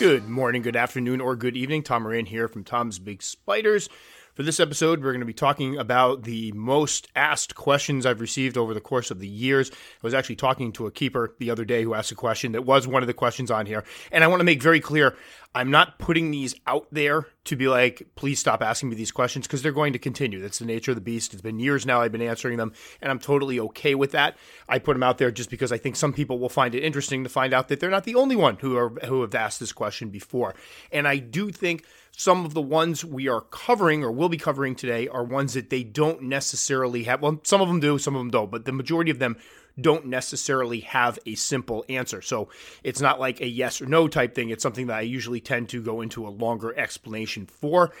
Good morning, good afternoon, or good evening. Tom Moran here from Tom's Big Spiders. For this episode, we're going to be talking about the most asked questions I've received over the course of the years. I was actually talking to a keeper the other day who asked a question that was one of the questions on here. And I want to make very clear I'm not putting these out there to be like, please stop asking me these questions because they're going to continue. That's the nature of the beast. It's been years now I've been answering them, and I'm totally okay with that. I put them out there just because I think some people will find it interesting to find out that they're not the only one who are who have asked this question before. And I do think some of the ones we are covering or will be covering today are ones that they don't necessarily have. Well, some of them do, some of them don't, but the majority of them don't necessarily have a simple answer. So it's not like a yes or no type thing. It's something that I usually tend to go into a longer explanation for.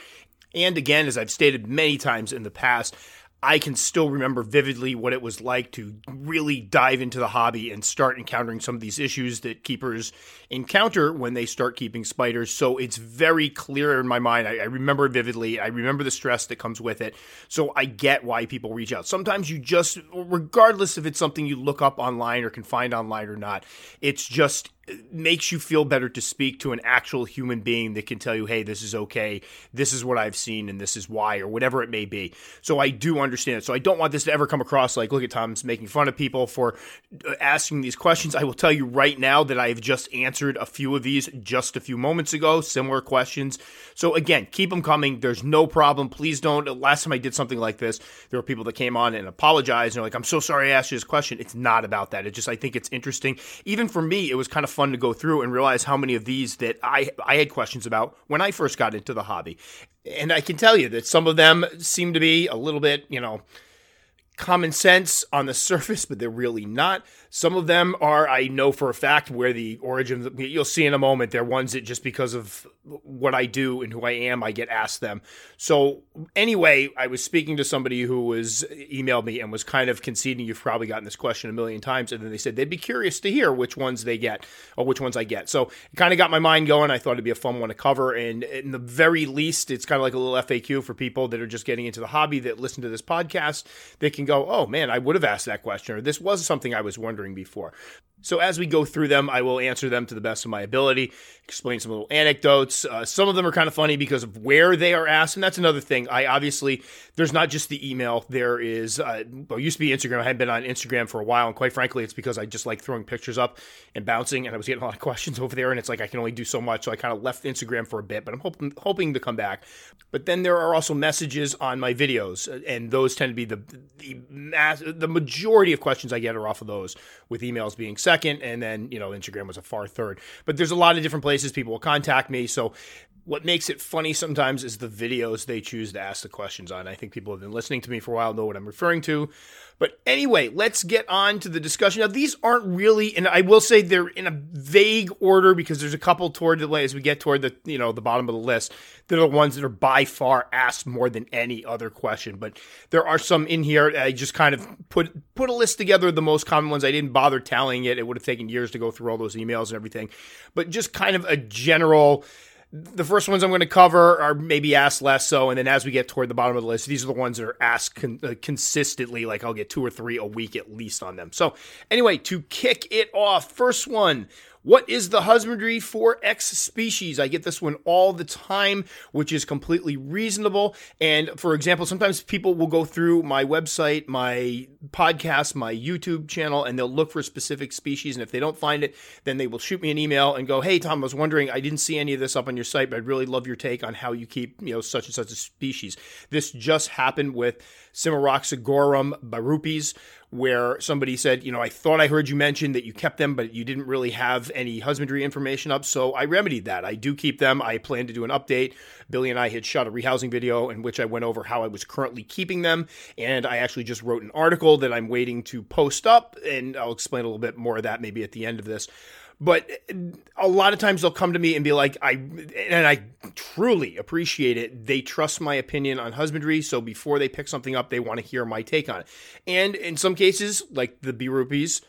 And again, as I've stated many times in the past, I can still remember vividly what it was like to really dive into the hobby and start encountering some of these issues that keepers encounter when they start keeping spiders. So it's very clear in my mind. I, I, remember vividly. I remember the stress that comes with it. So I get why people reach out. Sometimes you just, regardless if it's something you look up online or can find online or not, it's just makes you feel better to speak to an actual human being that can tell you, hey, this is okay, this is what I've seen, and this is why, or whatever it may be. So I do understand it. So I don't want this to ever come across like, look at Tom's making fun of people for uh, asking these questions. I will tell you right now that I have just answered a few of these just a few moments ago, similar questions. So again, keep them coming. There's no problem. Please don't. Last time I did something like this, there were people that came on and apologized and like, I'm so sorry I asked you this question. It's not about that. It just, I think it's interesting. Even for me, it was kind of fun to go through and realize how many of these that I I had questions about when I first got into the hobby. And I can tell you that some of them seem to be a little bit, you know, common sense on the surface, but they're really not. Some of them are, I know for a fact, where the origins, you'll see in a moment, they're ones that just because of what I do and who I am, I get asked them. So, anyway, I was speaking to somebody who was emailed me and was kind of conceding you've probably gotten this question a million times. And then they said they'd be curious to hear which ones they get or which ones I get. So, it kind of got my mind going. I thought it'd be a fun one to cover. And in the very least, it's kind of like a little FAQ for people that are just getting into the hobby that listen to this podcast. They can go, oh man, I would have asked that question, or this was something I was wondering before. So as we go through them, I will answer them to the best of my ability, explain some little anecdotes. Uh, some of them are kind of funny because of where they are asked, and that's another thing. I obviously there's not just the email. There is uh, well, used to be Instagram. I had been on Instagram for a while, and quite frankly, it's because I just like throwing pictures up and bouncing, and I was getting a lot of questions over there, and it's like I can only do so much, so I kind of left Instagram for a bit, but I'm hoping hoping to come back. But then there are also messages on my videos, and those tend to be the the mass, the majority of questions I get are off of those, with emails being sent second, and then you know Instagram was a far third. But there's a lot of different places people will contact me. So what makes it funny sometimes is the videos they choose to ask the questions on. I think people have been listening to me for a while know what I'm referring to. But anyway, let's get on to the discussion. Now, these aren't really, and I will say they're in a vague order because there's a couple toward the as we get toward the you know the bottom of the list. They're the ones that are by far asked more than any other question. But there are some in here. I just kind of put put a list together of the most common ones. I didn't bother tallying it. It would have taken years to go through all those emails and everything. But just kind of a general the first ones I'm going to cover are maybe asked less so, and then as we get toward the bottom of the list, these are the ones that are asked con- uh, consistently. Like I'll get two or three a week at least on them. So anyway, to kick it off, first one: what is the husbandry for X species? I get this one all the time, which is completely reasonable. And for example, sometimes people will go through my website, my podcast, my YouTube channel, and they'll look for specific species. And if they don't find it, then they will shoot me an email and go, Hey, Tom, I was wondering, I didn't see any of this up on your site, but I'd really love your take on how you keep, you know, such and such a species. This just happened with Simoroxigorum birupes, where somebody said, you know, I thought I heard you mention that you kept them, but you didn't really have any husbandry information up. So I remedied that. I do keep them. I plan to do an update. Billy and I had shot a rehousing video in which I went over how I was currently keeping them. And I actually just wrote an article that I'm waiting to post up. And I'll explain a little bit more of that maybe at the end of this but a lot of times they'll come to me and be like i and i truly appreciate it they trust my opinion on husbandry so before they pick something up they want to hear my take on it and in some cases like the birupes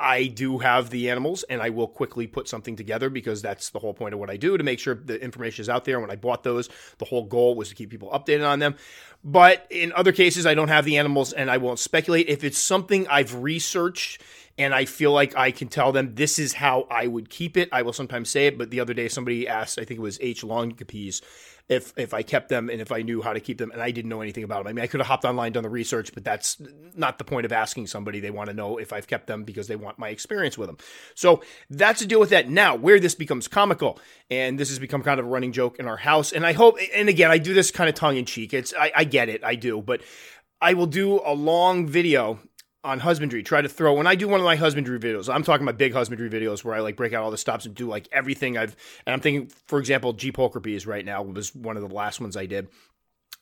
I do have the animals and I will quickly put something together because that's the whole point of what I do to make sure the information is out there. When I bought those, the whole goal was to keep people updated on them. But in other cases, I don't have the animals and I won't speculate. If it's something I've researched and I feel like I can tell them this is how I would keep it. I will sometimes say it, but the other day somebody asked, I think it was H. Longipes, if if I kept them and if I knew how to keep them, and I didn't know anything about them. I mean, I could have hopped online, done the research, but that's not the point of asking somebody. They want to know if I've kept them because they want my experience with them. So that's to deal with that. Now, where this becomes comical, and this has become kind of a running joke in our house, and I hope, and again, I do this kind of tongue in cheek. It's I, I get it, I do, but I will do a long video on husbandry try to throw when i do one of my husbandry videos i'm talking about big husbandry videos where i like break out all the stops and do like everything i've and i'm thinking for example g pulchripes right now was one of the last ones i did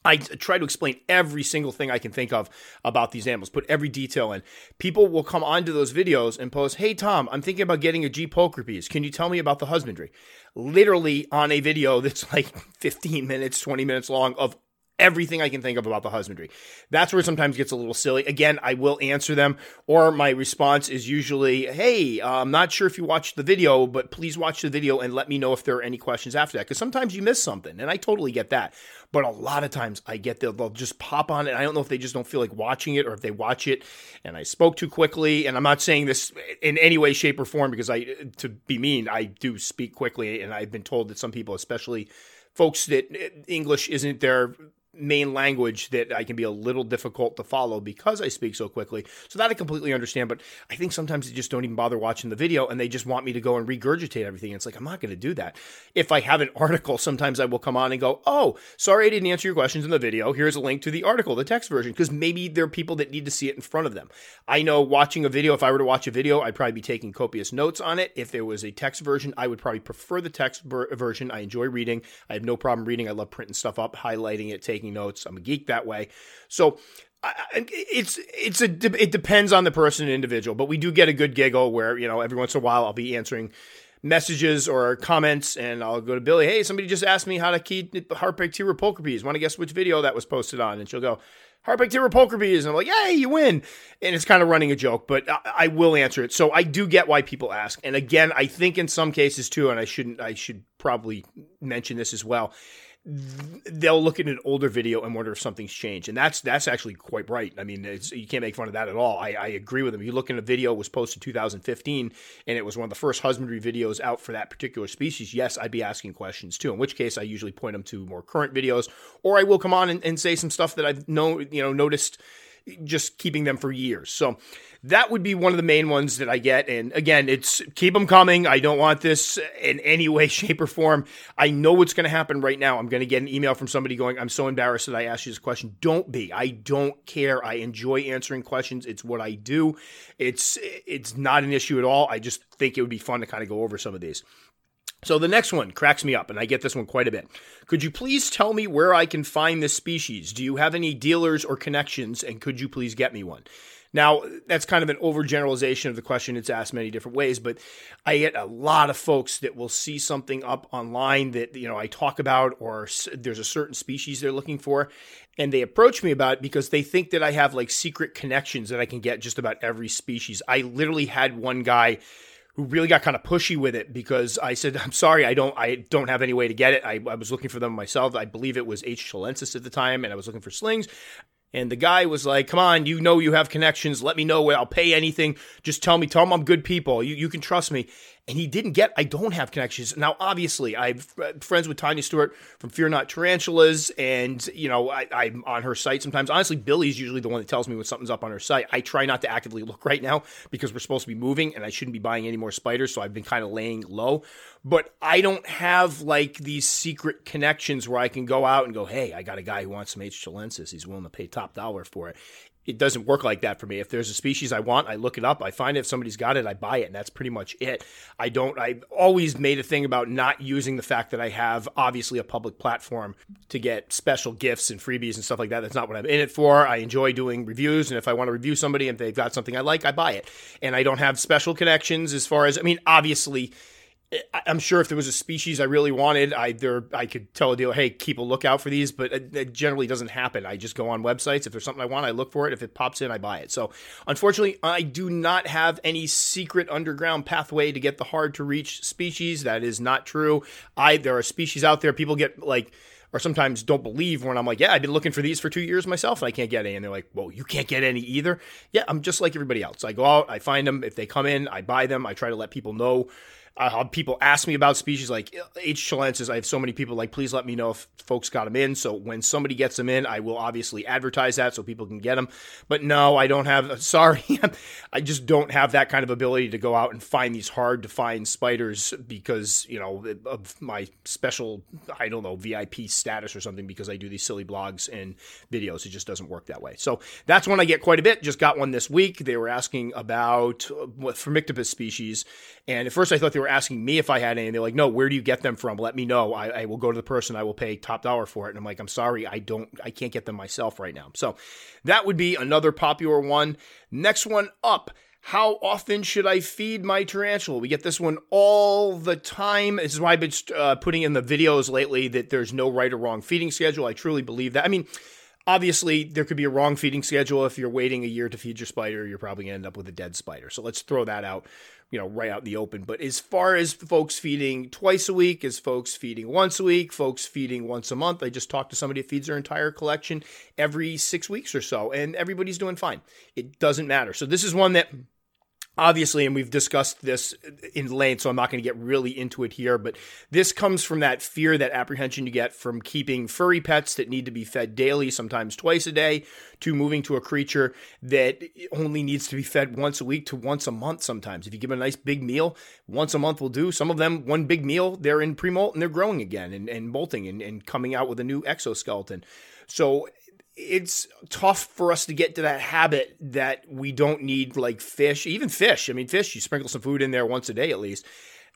I try to explain every single thing I can think of about these animals, put every detail in. People will come onto those videos and post, Hey, Tom, I'm thinking about getting a G pulchripes. Can you tell me about the husbandry? Literally on a video that's like 15 minutes, 20 minutes long of everything I can think of about the husbandry. That's where it sometimes gets a little silly. Again, I will answer them, or my response is usually, Hey, uh, I'm not sure if you watched the video, but please watch the video and let me know if there are any questions after that. Because sometimes you miss something, and I totally get that. But a lot of times I get they'll just pop on it. I don't know if they just don't feel like watching it or if they watch it and I spoke too quickly. And I'm not saying this in any way, shape, or form because I, to be mean, I do speak quickly. And I've been told that some people, especially folks that English isn't their main language that I can be a little difficult to follow because I speak so quickly. So that I completely understand. But I think sometimes they just don't even bother watching the video and they just want me to go and regurgitate everything. It's like, I'm not going to do that. If I have an article, sometimes I will come on and go, Oh, sorry, I didn't answer your questions in the video. Here's a link to the article, the text version, because maybe there are people that need to see it in front of them. I know watching a video, if I were to watch a video, I'd probably be taking copious notes on it. If there was a text version, I would probably prefer the text version. I enjoy reading. I have no problem reading. I love printing stuff up, highlighting it, taking taking notes. I'm a geek that way. So it's it's a it depends on the person and individual, but we do get a good giggle where you know every once in a while I'll be answering messages or comments and I'll go to Billy, hey, somebody just asked me how to keep pulchripes. Want to guess which video that was posted on? And she'll go, pulchripes. And I'm like, hey, you win. And it's kind of running a joke, but I, I will answer it. So I do get why people ask. And again, I think in some cases too, and I shouldn't, I should probably mention this as well they'll look at an older video and wonder if something's changed, and that's that's actually quite right. I mean, you can't make fun of that at all. I, I agree with them. You look at a video was posted 2015, and it was one of the first husbandry videos out for that particular species. Yes, I'd be asking questions too. In which case, I usually point them to more current videos, or I will come on and, and say some stuff that I've know you know noticed just keeping them for years. So that would be one of the main ones that I get. And again, it's keep them coming. I don't want this in any way, shape, or form. I know what's going to happen right now. I'm going to get an email from somebody going, I'm so embarrassed that I asked you this question. Don't be. I don't care. I enjoy answering questions. It's what I do. It's it's not an issue at all. I just think it would be fun to kind of go over some of these. So the next one cracks me up, and I get this one quite a bit. Could you please tell me where I can find this species? Do you have any dealers or connections, and could you please get me one? Now, that's kind of an overgeneralization of the question. It's asked many different ways, but I get a lot of folks that will see something up online that, you know, I talk about, or there's a certain species they're looking for, and they approach me about it because they think that I have like secret connections that I can get just about every species. I literally had one guy who really got kind of pushy with it because I said, "I'm sorry, I don't, I don't have any way to get it. I, I was looking for them myself. I believe it was H. chilensis at the time, and I was looking for slings. And the guy was like, "Come on, you know you have connections. Let me know. Where I'll pay anything. Just tell me. Tell them I'm good people. You you can trust me." And he didn't get I don't have connections. Now obviously I'm friends with Tanya Stewart from Fear Not Tarantulas and you know I, am on her site sometimes. Honestly, Billy's usually the one that tells me when something's up on her site. I try not to actively look right now because we're supposed to be moving and I shouldn't be buying any more spiders, so I've been kind of laying low. But I don't have like these secret connections where I can go out and go, hey, I got a guy who wants some H. chilensis. He's willing to pay top dollar for it it doesn't work like that for me. If there's a species I want, I look it up. I find it. If somebody's got it, I buy it, and that's pretty much it. I don't. I've always made a thing about not using the fact that I have obviously a public platform to get special gifts and freebies and stuff like that. That's not what I'm in it for. I enjoy doing reviews, and if I want to review somebody and they've got something I like, I buy it. And I don't have special connections as far as I mean, obviously I'm sure if there was a species I really wanted, I there I could tell a dealer, hey, keep a lookout for these, but it, it, generally doesn't happen. I just go on websites. If there's something I want, I look for it. If it pops in, I buy it. So unfortunately, I do not have any secret underground pathway to get the hard to reach species. That is not true. I there are species out there. People get like or sometimes don't believe when I'm like, yeah, I've been looking for these for two years myself and I can't get any. And they're like, well, you can't get any either. Yeah, I'm just like everybody else. I go out, I find them. If they come in, I buy them. I try to let people know uh, people ask me about species like H. chilensis. I have so many people like, please let me know if folks got them in. So when somebody gets them in, I will obviously advertise that so people can get them. But no, I don't have. Sorry, I just don't have that kind of ability to go out and find these hard to find spiders because you know of my special, I don't know, VIP status or something because I do these silly blogs and videos. It just doesn't work that way. So that's one I get quite a bit. Just got one this week. They were asking about uh, what Phormictopus species, and at first I thought they were asking me if I had any. They're like, no, where do you get them from? Let me know. I, I will go to the person. I will pay top dollar for it. And I'm like, I'm sorry, I don't, I can't get them myself right now. So that would be another popular one. Next one up. How often should I feed my tarantula? We get this one all the time. This is why I've been uh, putting in the videos lately that there's no right or wrong feeding schedule. I truly believe that. I mean, obviously there could be a wrong feeding schedule if you're waiting a year to feed your spider you're probably going to end up with a dead spider so let's throw that out you know, right out in the open. But as far as folks feeding twice a week, as folks feeding once a week, folks feeding once a month, I just talked to somebody that feeds their entire collection every six weeks or so, and everybody's doing fine. It doesn't matter. So this is one that obviously, and we've discussed this in length, so I'm not going to get really into it here, but this comes from that fear, that apprehension you get from keeping furry pets that need to be fed daily, sometimes twice a day, to moving to a creature that only needs to be fed once a week to once a month sometimes. If you give them a nice big meal, once a month will do. Some of them, one big meal, they're in pre molt and they're growing again and, and molting and, and coming out with a new exoskeleton. So it's tough for us to get to that habit that we don't need like fish, even fish. I mean, fish, you sprinkle some food in there once a day at least.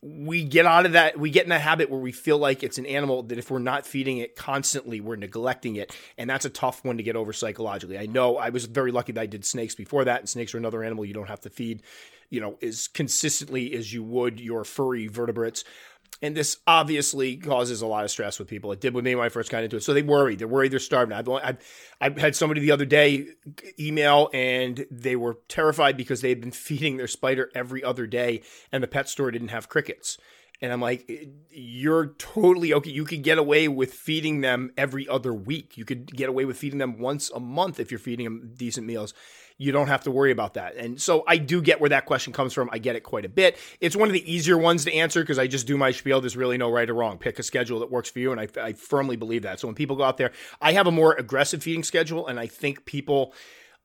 We get out of that, we get in that habit where we feel like it's an animal that if we're not feeding it constantly, we're neglecting it. And that's a tough one to get over psychologically. I know I was very lucky that I did snakes before that, and snakes are another animal you don't have to feed, you know, as consistently as you would your furry vertebrates. And this obviously causes a lot of stress with people. It did with me when I first got into it. So they worry. They're worried they're starving. I've, I've, I've had somebody the other day email and they were terrified because they had been feeding their spider every other day and the pet store didn't have crickets. And I'm like, eh, you're totally okay. You could get away with feeding them every other week. You could get away with feeding them once a month if you're feeding them decent meals you don't have to worry about that. And so I do get where that question comes from. I get it quite a bit. It's one of the easier ones to answer because I just do my spiel. There's really no right or wrong. Pick a schedule that works for you. And I, I firmly believe that. So when people go out there, I have a more aggressive feeding schedule. And I think people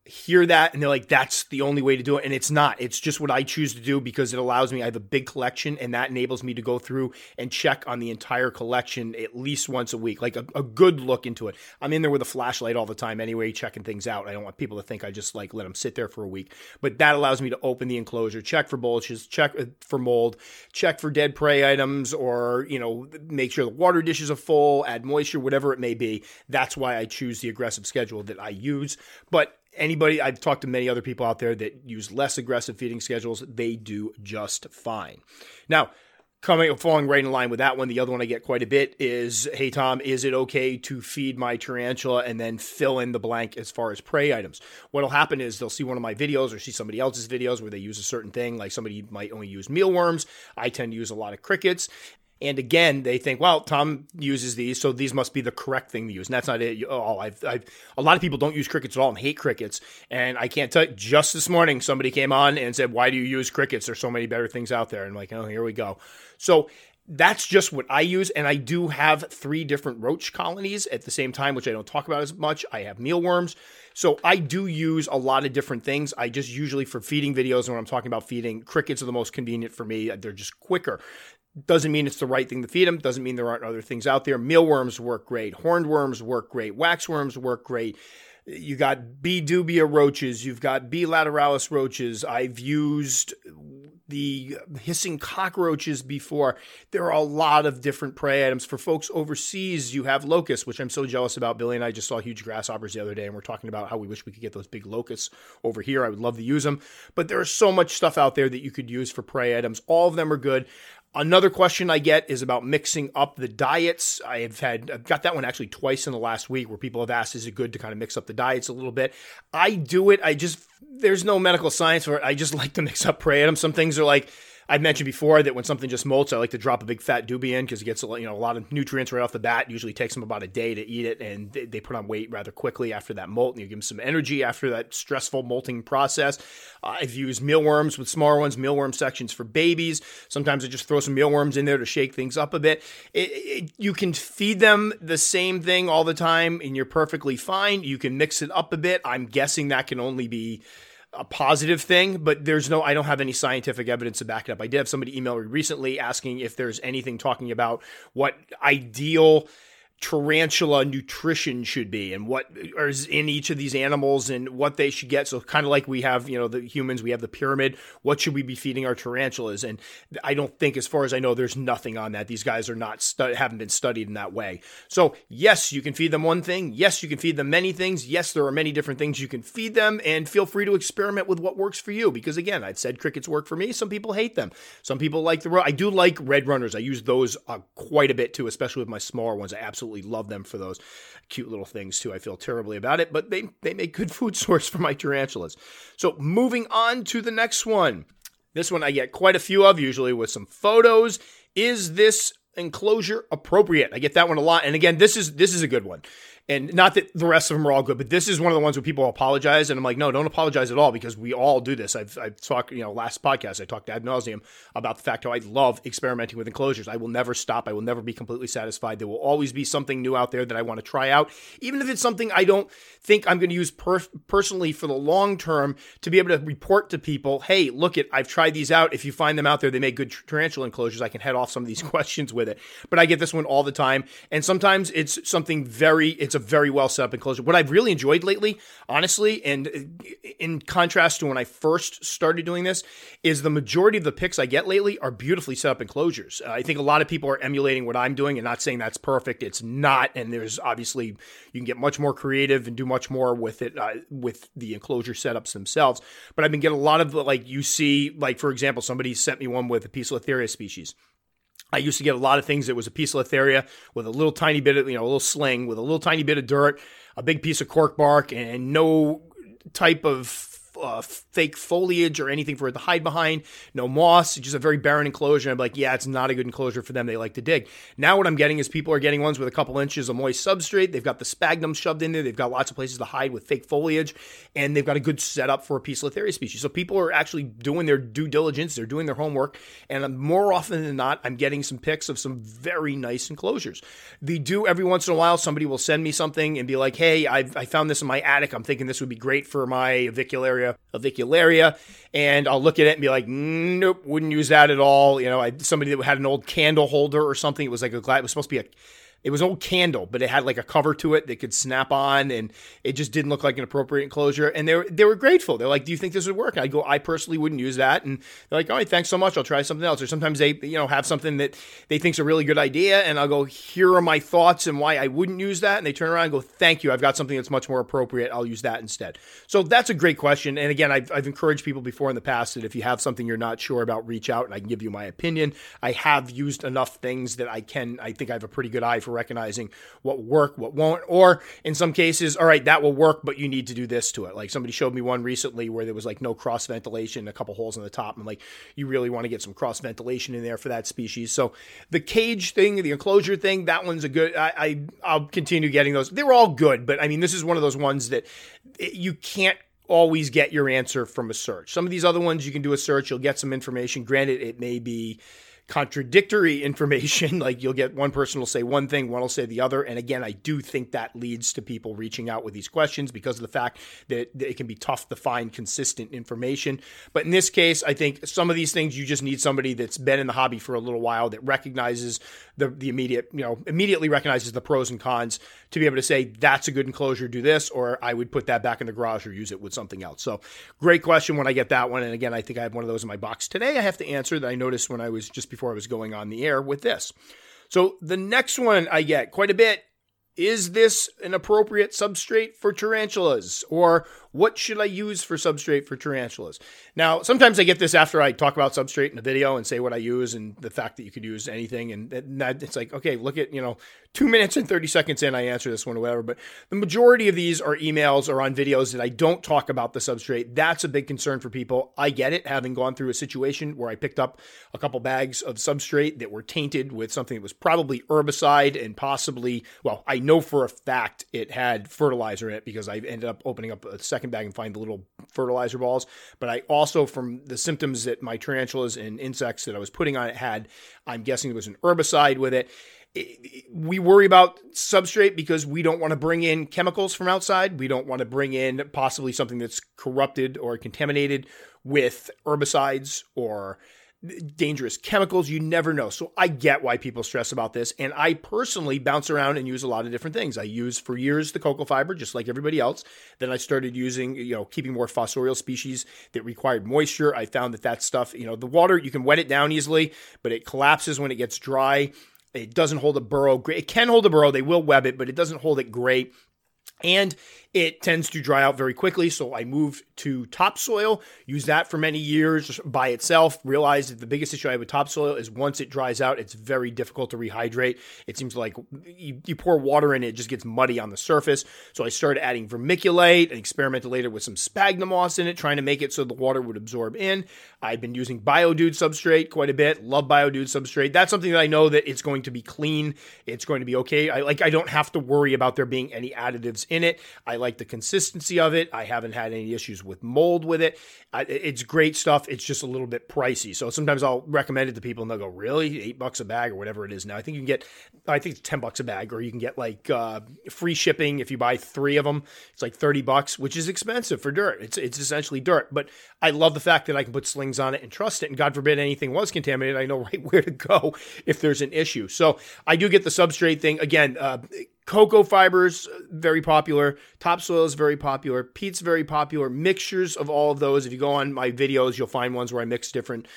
hear that and they're like, that's the only way to do it. And it's not. It's just what I choose to do because it allows me, I have a big collection and that enables me to go through and check on the entire collection at least once a week, like a, a good look into it. I'm in there with a flashlight all the time anyway, checking things out. I don't want people to think I just like let them sit there for a week. But that allows me to open the enclosure, check for bulges, check uh, for mold, check for dead prey items, or, you know, make sure the water dishes are full, add moisture, whatever it may be. That's why I choose the aggressive schedule that I use. But anybody I've talked to many other people out there that use less aggressive feeding schedules, they do just fine. Now, coming falling right in line with that one, the other one I get quite a bit is, "Hey Tom, is it okay to feed my tarantula and then fill in the blank as far as prey items?" What'll happen is they'll see one of my videos or see somebody else's videos where they use a certain thing, like somebody might only use mealworms. I tend to use a lot of crickets, and again, they think, well, Tom uses these, so these must be the correct thing to use. And that's not it. Oh, I've, I've, a lot of people don't use crickets at all and hate crickets. And I can't tell you, just this morning, somebody came on and said, why do you use crickets? There's so many better things out there. And I'm like, oh, here we go. So that's just what I use. And I do have three different roach colonies at the same time, which I don't talk about as much. I have mealworms. So I do use a lot of different things. I just usually for feeding videos, and when I'm talking about feeding, crickets are the most convenient for me. They're just quicker. Doesn't mean it's the right thing to feed them. Doesn't mean there aren't other things out there. Mealworms work great. Horned worms work great. Waxworms work great. You got B. dubia roaches. You've got B. lateralis roaches. I've used the hissing cockroaches before. There are a lot of different prey items. For folks overseas, you have locusts, which I'm so jealous about. Billy and I just saw huge grasshoppers the other day, and we're talking about how we wish we could get those big locusts over here. I would love to use them. But there is so much stuff out there that you could use for prey items. All of them are good. Another question I get is about mixing up the diets. I have had I've got that one actually twice in the last week where people have asked, is it good to kind of mix up the diets a little bit? I do it. I just there's no medical science for it. I just like to mix up items. Some things are like I mentioned before that when something just molts, I like to drop a big fat dubia in because it gets a, you know a lot of nutrients right off the bat. It usually takes them about a day to eat it, and they, they, put on weight rather quickly after that molt. And you give them some energy after that stressful molting process. Uh, I've used mealworms with smaller ones, mealworm sections for babies. Sometimes I just throw some mealworms in there to shake things up a bit. It, it, you can feed them the same thing all the time, and you're perfectly fine. You can mix it up a bit. I'm guessing that can only be a positive thing, but there's no, I don't have any scientific evidence to back it up. I did have somebody email me recently asking if there's anything talking about what ideal tarantula nutrition should be and what is in each of these animals and what they should get. So kind of like we have, you know, the humans, we have the pyramid. What should we be feeding our tarantulas? And I don't think, as far as I know, there's nothing on that. These guys are not stu- haven't been studied in that way. So yes, you can feed them one thing. Yes, you can feed them many things. Yes, there are many different things you can feed them, and feel free to experiment with what works for you. Because again, I've said crickets work for me. Some people hate them. Some people like the. I do like red runners. I use those uh, quite a bit too, especially with my smaller ones. I absolutely absolutely love them for those cute little things too. I feel terribly about it, but they, they make good food source for my tarantulas. So moving on to the next one. This one I get quite a few of, usually with some photos. Is this enclosure appropriate? I get that one a lot. And again, this is this is a good one. And not that the rest of them are all good, but this is one of the ones where people apologize. And I'm like, no, don't apologize at all because we all do this. I've, I've talked, you know, last podcast, I talked ad nauseum about the fact how I love experimenting with enclosures. I will never stop. I will never be completely satisfied. There will always be something new out there that I want to try out, even if it's something I don't think I'm going to use per- personally for the long term to be able to report to people, hey, look it, I've tried these out. If you find them out there, they make good tarantula enclosures. I can head off some of these questions with it. But I get this one all the time. And sometimes it's something very, it's a very well set up enclosure. What I've really enjoyed lately, honestly, and in contrast to when I first started doing this, is the majority of the picks I get lately are beautifully set up enclosures. Uh, I think a lot of people are emulating what I'm doing and not saying that's perfect. It's not. And there's obviously, you can get much more creative and do much more with it, uh, with the enclosure setups themselves. But I've been getting a lot of, like, you see, like, for example, somebody sent me one with a Poecilotheria species. I used to get a lot of things. It was a piece of Poecilotheria with a little tiny bit of, you know, a little sling with a little tiny bit of dirt, a big piece of cork bark, and no type of uh, fake foliage or anything for it to hide behind, no moss, just a very barren enclosure. I'm like, yeah, it's not a good enclosure for them. They like to dig. Now, what I'm getting is people are getting ones with a couple inches of moist substrate. They've got the sphagnum shoved in there. They've got lots of places to hide with fake foliage, and they've got a good setup for a Poecilotheria species. So people are actually doing their due diligence. They're doing their homework, and more often than not, I'm getting some pics of some very nice enclosures. They do every once in a while. Somebody will send me something and be like, hey, I've, I found this in my attic. I'm thinking this would be great for my avicularia avicularia, and I'll look at it and be like, nope, wouldn't use that at all. You know, I, somebody that had an old candle holder or something. It was like a glass. It was supposed to be a it was old candle, but it had like a cover to it that could snap on, and it just didn't look like an appropriate enclosure. And they were they were grateful. They're like, "Do you think this would work?" And I go, "I personally wouldn't use that." And they're like, "All right, thanks so much. I'll try something else." Or sometimes they you know have something that they think's a really good idea, and I'll go, "Here are my thoughts and why I wouldn't use that." And they turn around and go, "Thank you. I've got something that's much more appropriate. I'll use that instead." So that's a great question. And again, I've, I've encouraged people before in the past that if you have something you're not sure about, reach out and I can give you my opinion. I have used enough things that I can. I think I have a pretty good eye for recognizing what work, what won't, or in some cases, all right, that will work, but you need to do this to it. Like somebody showed me one recently where there was like no cross ventilation, a couple holes in the top, and like you really want to get some cross ventilation in there for that species. So the cage thing, the enclosure thing, that one's a good. I, I I'll continue getting those. They're all good, but I mean, this is one of those ones that you can't always get your answer from a search. Some of these other ones you can do a search, you'll get some information. Granted, it may be contradictory information. like you'll get one person will say one thing, one will say the other. And again, I do think that leads to people reaching out with these questions because of the fact that, it can be tough to find consistent information. But in this case, I think some of these things you just need somebody that's been in the hobby for a little while that recognizes the, the immediate, you know, immediately recognizes the pros and cons to be able to say that's a good enclosure, do this, or I would put that back in the garage or use it with something else. So great question when I get that one. And again, I think I have one of those in my box today. I have to answer that I noticed when I was just before I was going on the air with this. So the next one I get quite a bit is this an appropriate substrate for tarantulas? Or What should I use for substrate for tarantulas? Now, sometimes I get this after I talk about substrate in a video and say what I use and the fact that you could use anything. And that, it's like, okay, look at, you know, two minutes and 30 seconds in, I answer this one or whatever. But the majority of these are emails or on videos that I don't talk about the substrate. That's a big concern for people. I get it, having gone through a situation where I picked up a couple bags of substrate that were tainted with something that was probably herbicide and possibly, well, I know for a fact it had fertilizer in it because I ended up opening up a second bag and find the little fertilizer balls. But I also, from the symptoms that my tarantulas and insects that I was putting on it had, I'm guessing there was an herbicide with it we worry about substrate because we don't want to bring in chemicals from outside. We don't want to bring in possibly something that's corrupted or contaminated with herbicides or dangerous chemicals. You never know. So I get why people stress about this. And I personally bounce around and use a lot of different things. I use for years the cocoa fiber, just like everybody else. Then I started using, you know, keeping more fossorial species that required moisture. I found that that stuff, you know, the water, you can wet it down easily, but it collapses when it gets dry. It doesn't hold a burrow great. It can hold a burrow. They will web it, but it doesn't hold it great. And it tends to dry out very quickly. So I moved to topsoil, used that for many years by itself. Realized that the biggest issue I have with topsoil is once it dries out, it's very difficult to rehydrate. It seems like you, you pour water in it, it just gets muddy on the surface. So I started adding vermiculite and experimented later with some sphagnum moss in it, trying to make it so the water would absorb in. I've been using Biodude substrate quite a bit. Love Biodude substrate. That's something that I know that it's going to be clean. It's going to be okay. I like I don't have to worry about there being any additives in it. I like the consistency of it. I haven't had any issues with mold with it. It's great stuff. It's just a little bit pricey. So sometimes I'll recommend it to people and they'll go, really? Eight bucks a bag or whatever it is now. I think you can get, I think it's 10 bucks a bag or you can get like uh, free shipping if you buy three of them. It's like 30 bucks, which is expensive for dirt. It's, it's essentially dirt. But I love the fact that I can put slings on it and trust it. And God forbid anything was contaminated. I know right where to go if there's an issue. So I do get the substrate thing. Again, uh, Cocoa fibers, uh, very popular. Topsoil is very popular. Peat's very popular. Mixtures of all of those. If you go on my videos, you'll find ones where I mix different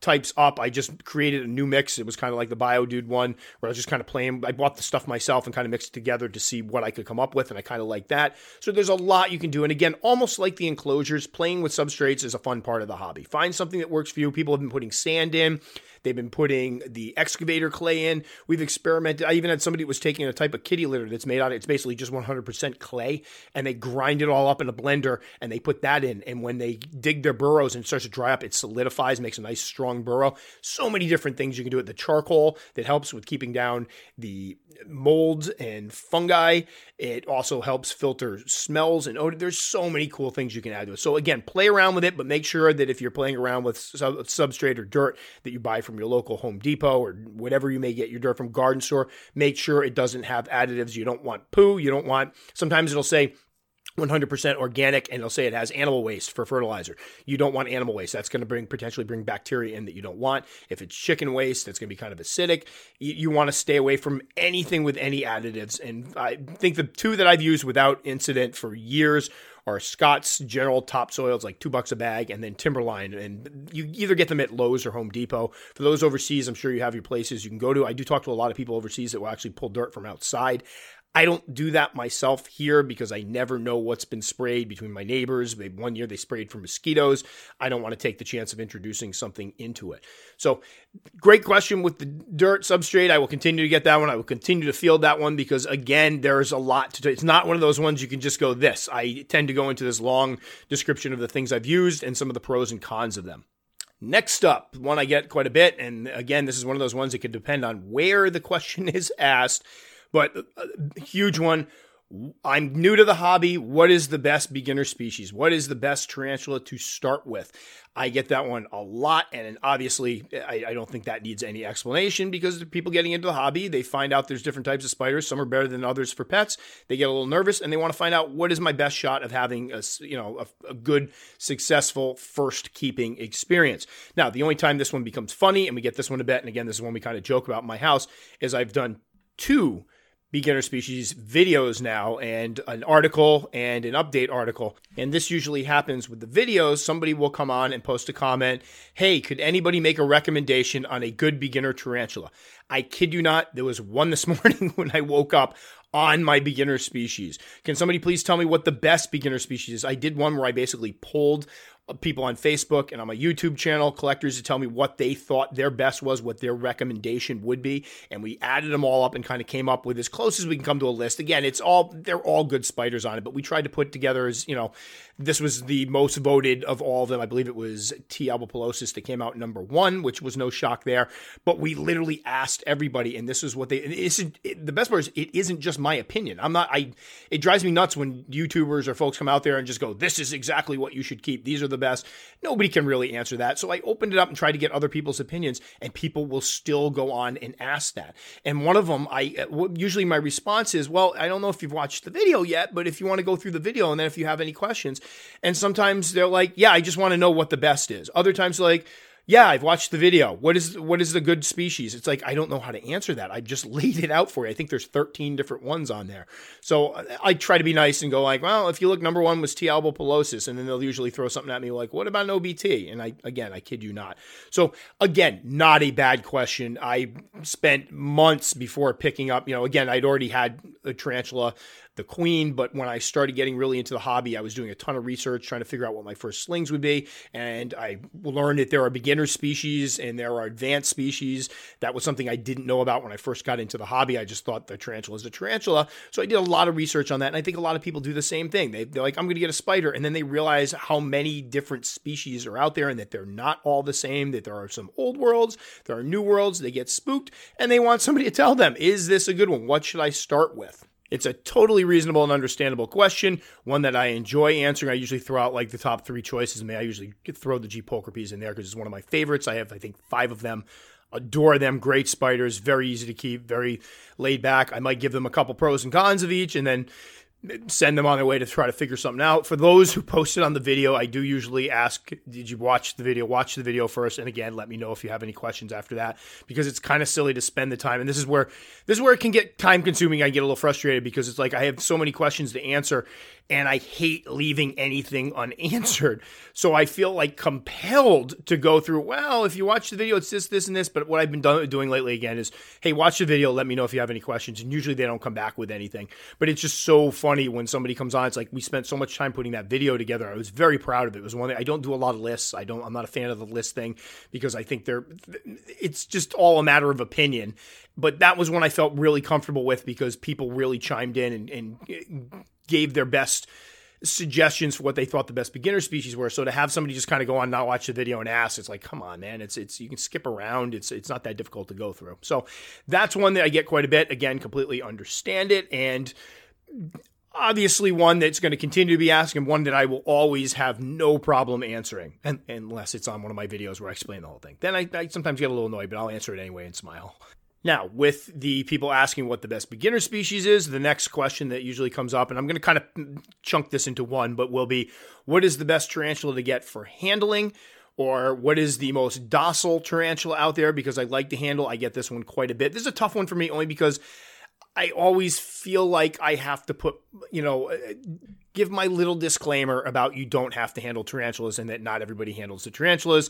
types up. I just created a new mix. It was kind of like the Biodude one where I was just kind of playing. I bought the stuff myself and kind of mixed it together to see what I could come up with, and I kind of like that. So there's a lot you can do. And again, almost like the enclosures, playing with substrates is a fun part of the hobby. Find something that works for you. People have been putting sand in. They've been putting the excavator clay in. We've experimented. I even had somebody was taking a type of kitty litter that's made out of it's basically just 100% clay, and they grind it all up in a blender and they put that in. And when they dig their burrows and starts to dry up, it solidifies, makes a nice strong burrow. So many different things you can do with the charcoal that helps with keeping down the molds and fungi. It also helps filter smells and odor. There's so many cool things you can add to it. So again, play around with it, but make sure that if you're playing around with sub- substrate or dirt that you buy from your local Home Depot or whatever you may get your dirt from garden store, make sure it doesn't have additives. You don't want poo. You don't want. Sometimes it'll say 100% organic and it'll say it has animal waste for fertilizer. You don't want animal waste. That's going to bring potentially bring bacteria in that you don't want. If it's chicken waste, that's going to be kind of acidic. You, you want to stay away from anything with any additives. And I think the two that I've used without incident for years are Scott's General Topsoil. It's like two bucks a bag, and then Timberline. And you either get them at Lowe's or Home Depot. For those overseas, I'm sure you have your places you can go to. I do talk to a lot of people overseas that will actually pull dirt from outside. I don't do that myself here because I never know what's been sprayed between my neighbors. One year they sprayed for mosquitoes. I don't want to take the chance of introducing something into it. So, great question with the dirt substrate. I will continue to get that one. I will continue to field that one because, again, there's a lot to. It's not one of those ones you can just go this. I tend to go into this long description of the things I've used and some of the pros and cons of them. Next up, one I get quite a bit, and again, this is one of those ones that could depend on where the question is asked but a uh, huge one. I'm new to the hobby. What is the best beginner species? What is the best tarantula to start with? I get that one a lot, and obviously, I, I, don't think that needs any explanation because the people getting into the hobby, they find out there's different types of spiders. Some are better than others for pets. They get a little nervous, and they want to find out what is my best shot of having a you know a, a good, successful first keeping experience. Now, the only time this one becomes funny, and we get this one a bit, and again, this is one we kind of joke about in my house, is I've done two beginner species videos now and an article and an update article. And this usually happens with the videos. Somebody will come on and post a comment Hey, could anybody make a recommendation on a good beginner tarantula? I kid you not, there was one this morning when I woke up. on my beginner species. Can somebody please tell me what the best beginner species is? I did one where I basically pulled people on Facebook and on my YouTube channel, collectors to tell me what they thought their best was, what their recommendation would be. And we added them all up and kind of came up with as close as we can come to a list. Again, it's all, they're all good spiders on it, but we tried to put together as, you know, this was the most voted of all of them. I believe it was T. albipilosus that came out number one, which was no shock there. But we literally asked everybody, and this is what they, it's, it, the best part is it isn't just my opinion. I'm not, I, it drives me nuts when YouTubers or folks come out there and just go, this is exactly what you should keep. These are the best. Nobody can really answer that. So I opened it up and tried to get other people's opinions, and people will still go on and ask that. And one of them, I uh, usually my response is, well, I don't know if you've watched the video yet, but if you want to go through the video, and then if you have any questions, and sometimes they're like, yeah, I just want to know what the best is. Other times, like, yeah, I've watched the video. What is what is the good species? It's like I don't know how to answer that. I just laid it out for you. I think there's 13 different ones on there. So uh, I try to be nice and go like, well, if you look, number one was T. albipilosus, and then they'll usually throw something at me like, what about an OBT? And I again, I kid you not. So again, not a bad question. I spent months before picking up. You know, again, I'd already had a tarantula the queen. But when I started getting really into the hobby, I was doing a ton of research trying to figure out what my first slings would be. And I learned that there are beginner species and there are advanced species. That was something I didn't know about when I first got into the hobby. I just thought the tarantula is a tarantula. So I did a lot of research on that. And I think a lot of people do the same thing. They, they're like, I'm going to get a spider. And then they realize how many different species are out there and that they're not all the same, that there are some old worlds, there are new worlds. They get spooked and they want somebody to tell them, is this a good one? What should I start with? It's a totally reasonable and understandable question, one that I enjoy answering. I usually throw out like the top three choices. I I usually throw the G Pulchripes in there because it's one of my favorites. I have, I think, five of them. Adore them. Great spiders. Very easy to keep. Very laid back. I might give them a couple pros and cons of each, and then send them on their way to try to figure something out. For those who posted on the video, I do usually ask, did you watch the video? Watch the video first. And again, let me know if you have any questions after that, because it's kind of silly to spend the time. And this is where, this is where it can get time consuming. I get a little frustrated because it's like, I have so many questions to answer and I hate leaving anything unanswered. So I feel like compelled to go through, well, if you watch the video, it's this, this, and this. But what I've been do- doing lately again is, hey, watch the video, let me know if you have any questions. And usually they don't come back with anything. But it's just so funny when somebody comes on. It's like we spent so much time putting that video together. I was very proud of it. It was one I don't do a lot of lists. I don't, I'm not a fan of the list thing because I think they're, it's just all a matter of opinion. But that was one I felt really comfortable with because people really chimed in and, and gave their best suggestions for what they thought the best beginner species were. So to have somebody just kind of go on, not watch the video and ask, it's like, come on, man, it's it's you can skip around. It's it's not that difficult to go through. So that's one that I get quite a bit. Again, completely understand it and obviously one that's going to continue to be asked and one that I will always have no problem answering and, unless it's on one of my videos where I explain the whole thing. Then I, I sometimes get a little annoyed, but I'll answer it anyway and smile. Now, with the people asking what the best beginner species is, the next question that usually comes up, and I'm going to kind of chunk this into one, but will be what is the best tarantula to get for handling? Or what is the most docile tarantula out there? Because I like to handle, I get this one quite a bit. This is a tough one for me only because I always feel like I have to put, you know, uh, give my little disclaimer about you don't have to handle tarantulas and that not everybody handles the tarantulas.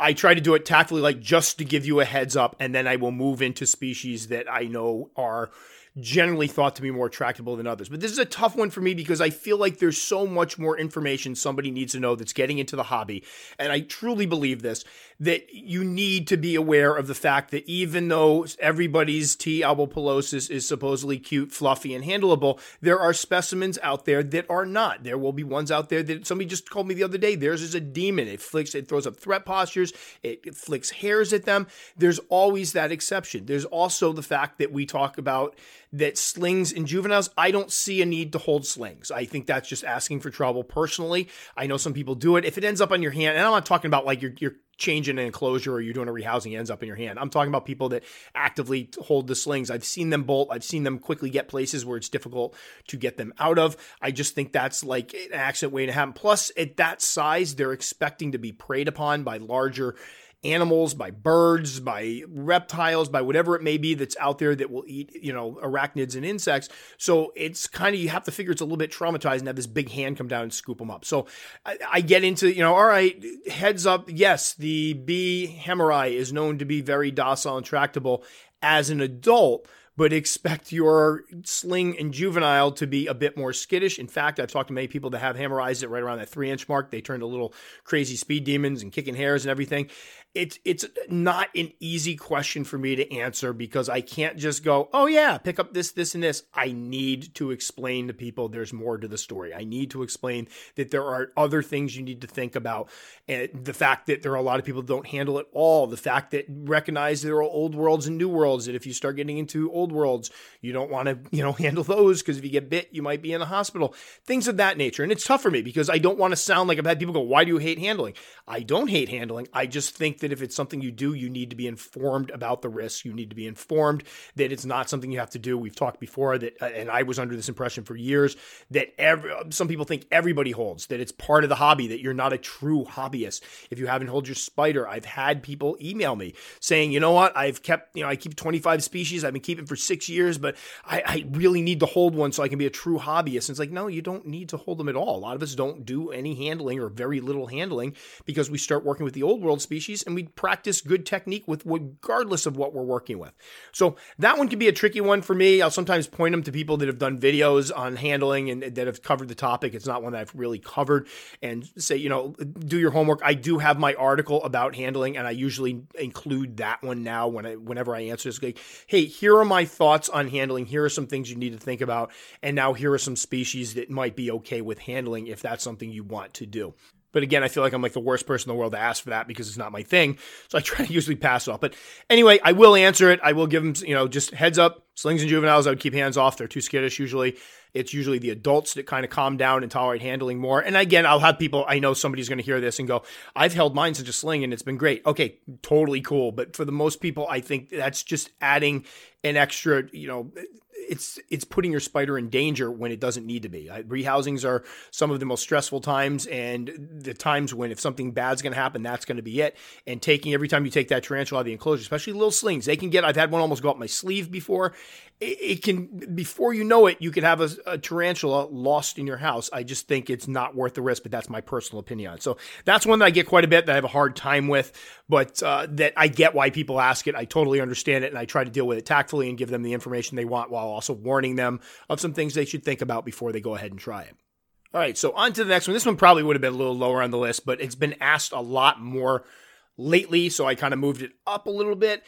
I try to do it tactfully, like just to give you a heads up, and then I will move into species that I know are generally thought to be more tractable than others. But this is a tough one for me because I feel like there's so much more information somebody needs to know that's getting into the hobby. And I truly believe this that you need to be aware of the fact that even though everybody's T. albipilosus is supposedly cute, fluffy, and handleable, there are specimens out there that are not. There will be ones out there that somebody just told me the other day. Theirs is a demon. It flicks, it throws up threat postures, it, it flicks hairs at them. There's always that exception. There's also the fact that we talk about that slings in juveniles, I don't see a need to hold slings. I think that's just asking for trouble personally. I know some people do it. If it ends up on your hand, and I'm not talking about like you're, changing an enclosure or you're doing a rehousing, it ends up in your hand. I'm talking about people that actively hold the slings. I've seen them bolt. I've seen them quickly get places where it's difficult to get them out of. I just think that's like an accident waiting to happen. Plus, at that size, they're expecting to be preyed upon by larger animals, by birds, by reptiles, by whatever it may be that's out there that will eat, you know, arachnids and insects. So it's kind of, you have to figure it's a little bit traumatized and have this big hand come down and scoop them up. So I, I get into, you know, all right, heads up. Yes, the B. hamorii is known to be very docile and tractable as an adult but expect your sling and juvenile to be a bit more skittish. In fact, I've talked to many people that have hammerized it right around that three inch mark. They turned a little crazy speed demons and kicking hairs and everything it's it's not an easy question for me to answer because I can't just go, "Oh yeah, pick up this this and this." I need to explain to people there's more to the story. I need to explain that there are other things you need to think about and the fact that there are a lot of people that don't handle it all, the fact that recognize there are old worlds and new worlds that if you start getting into old worlds, you don't want to, you know, handle those because if you get bit, you might be in a hospital. Things of that nature. And it's tough for me because I don't want to sound like I've had people go, "Why do you hate handling?" I don't hate handling. I just think that if it's something you do, you need to be informed about the risks. You need to be informed that it's not something you have to do. We've talked before that, uh, and I was under this impression for years that every, some people think everybody holds, that it's part of the hobby, that you're not a true hobbyist. If you haven't held your spider, I've had people email me saying, you know what, I've kept, you know, I keep 25 species. I've been keeping for six years, but I, I really need to hold one so I can be a true hobbyist. And it's like, no, you don't need to hold them at all. A lot of us don't do any handling or very little handling because we start working with the old world species and we practice good technique with regardless of what we're working with. So that one can be a tricky one for me. I'll sometimes point them to people that have done videos on handling and that have covered the topic. It's not one that I've really covered and say, you know, do your homework. I do have my article about handling and I usually include that one now when I, whenever I answer this. Like, hey, here are my thoughts on handling. Here are some things you need to think about. And now here are some species that might be okay with handling if that's something you want to do. But again, I feel like I'm like the worst person in the world to ask for that because it's not my thing. So I try to usually pass it off. But anyway, I will answer it. I will give them, you know, just heads up. Slings and juveniles, I would keep hands off. They're too skittish usually. It's usually the adults that kind of calm down and tolerate handling more. And again, I'll have people, I know somebody's going to hear this and go, I've held mine since a sling and it's been great. Okay, totally cool. But for the most people, I think that's just adding an extra, you know, it's it's putting your spider in danger when it doesn't need to be. Rehousings are some of the most stressful times, and the times when if something bad's going to happen, that's going to be it. And taking every time you take that tarantula out of the enclosure, especially little slings, they can get. I've had one almost go up my sleeve before. It, it can before you know it, you could have a, a, tarantula lost in your house. I just think it's not worth the risk, but that's my personal opinion So that's one that I get quite a bit that I have a hard time with, but uh, that I get why people ask it. I totally understand it, and I try to deal with it tactfully and give them the information they want while also warning them of some things they should think about before they go ahead and try it. All right, so on to the next one. This one probably would have been a little lower on the list, but it's been asked a lot more lately, so I kind of moved it up a little bit.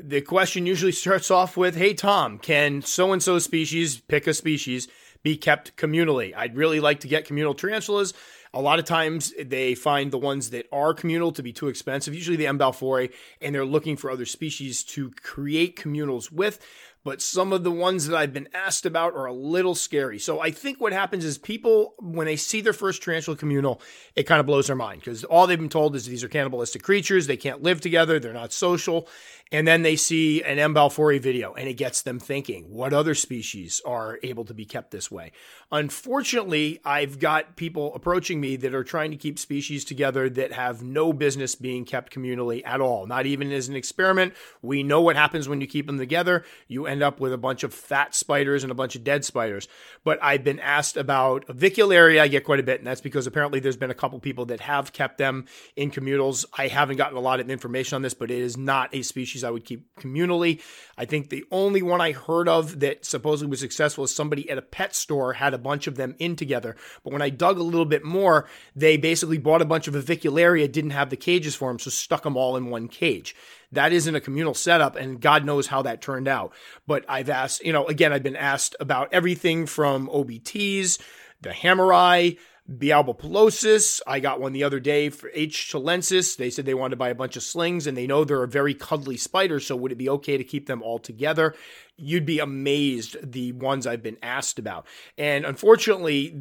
The question usually starts off with Hey, Tom, can so and so species, pick a species, be kept communally? I'd really like to get communal tarantulas. A lot of times they find the ones that are communal to be too expensive, usually the M. balfouri, and they're looking for other species to create communals with but some of the ones that I've been asked about are a little scary. So I think what happens is people, when they see their first tarantula communal, it kind of blows their mind because all they've been told is these are cannibalistic creatures. They can't live together. They're not social. And then they see an M. balfouri video and it gets them thinking, what other species are able to be kept this way? Unfortunately, I've got people approaching me that are trying to keep species together that have no business being kept communally at all, not even as an experiment. We know what happens when you keep them together. You end up with a bunch of fat spiders and a bunch of dead spiders. But I've been asked about avicularia. I get quite a bit, and that's because apparently there's been a couple people that have kept them in communals. I haven't gotten a lot of information on this, but it is not a species species I would keep communally. I think the only one I heard of that supposedly was successful is somebody at a pet store had a bunch of them in together. But when I dug a little bit more, they basically bought a bunch of avicularia, didn't have the cages for them, so stuck them all in one cage. That isn't a communal setup, and God knows how that turned out. But I've asked, you know, again, I've been asked about everything from OBTs, the hammer B. albipilosus. I got one the other day for H. chilensis. They said they wanted to buy a bunch of slings and they know they're a very cuddly spider. So would it be okay to keep them all together? You'd be amazed the ones I've been asked about. And unfortunately,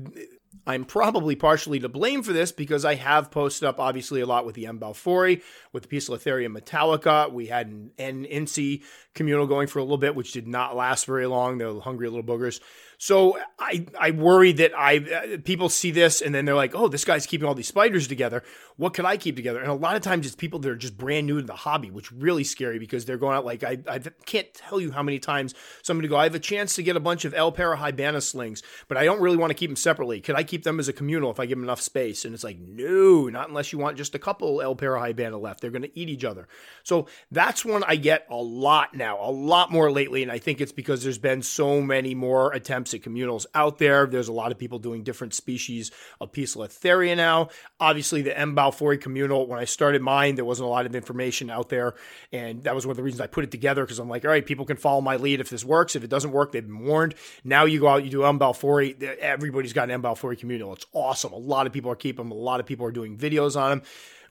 I'm probably partially to blame for this because I have posted up obviously a lot with the M. balfouri, with the Poecilotheria metallica. We had an N. incei communal going for a little bit, which did not last very long. They're hungry little boogers. So I I worry that I uh, people see this and then they're like, oh, this guy's keeping all these spiders together. What can I keep together? And a lot of times it's people that are just brand new to the hobby, which really scary because they're going out like I, I can't tell you how many times somebody go, I have a chance to get a bunch of L. parahybana slings, but I don't really want to keep them separately. Could I keep them as a communal if I give them enough space? And it's like, no, not unless you want just a couple L. parahybana left. They're going to eat each other. So that's one I get a lot now, a lot more lately, and I think it's because there's been so many more attempts at communals out there. There's a lot of people doing different species of Poecilotheria now. Obviously, the M. balfouri communal, when I started mine, there wasn't a lot of information out there. And that was one of the reasons I put it together because I'm like, all right, people can follow my lead if this works. If it doesn't work, they've been warned. Now you go out, you do M. balfouri. Everybody's got an M. balfouri communal. It's awesome. A lot of people are keeping them. A lot of people are doing videos on them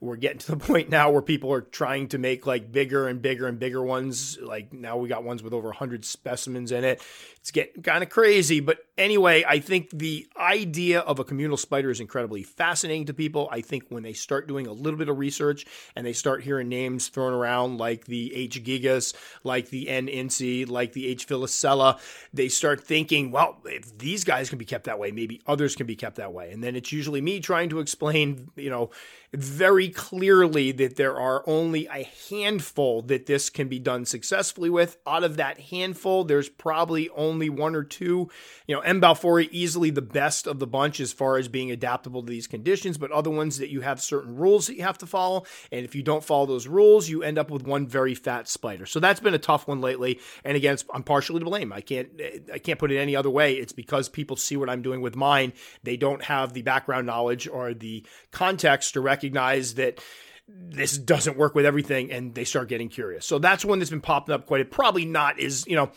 we're getting to the point now where people are trying to make like bigger and bigger and bigger ones. Like now we got ones with over 100 specimens in it. It's getting kind of crazy. But anyway, I think the idea of a communal spider is incredibly fascinating to people. I think when they start doing a little bit of research and they start hearing names thrown around like the H. gigas, like the N. incei, like the H. villosella, they start thinking, well, if these guys can be kept that way, maybe others can be kept that way. And then it's usually me trying to explain, you know, very clearly that there are only a handful that this can be done successfully with. Out of that handful, there's probably only one or two. You know, M. balfouri easily the best of the bunch as far as being adaptable to these conditions, but other ones that you have certain rules that you have to follow. And if you don't follow those rules, you end up with one very fat spider. So that's been a tough one lately. And again, I'm partially to blame. I can't I can't put it any other way. It's because people see what I'm doing with mine. They don't have the background knowledge or the context to recognize that this doesn't work with everything and they start getting curious. So that's one that's been popping up quite a probably not is, you know,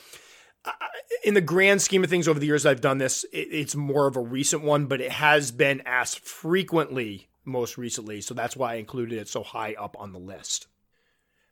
in the grand scheme of things over the years I've done this, it's more of a recent one, but it has been asked frequently most recently. So that's why I included it so high up on the list.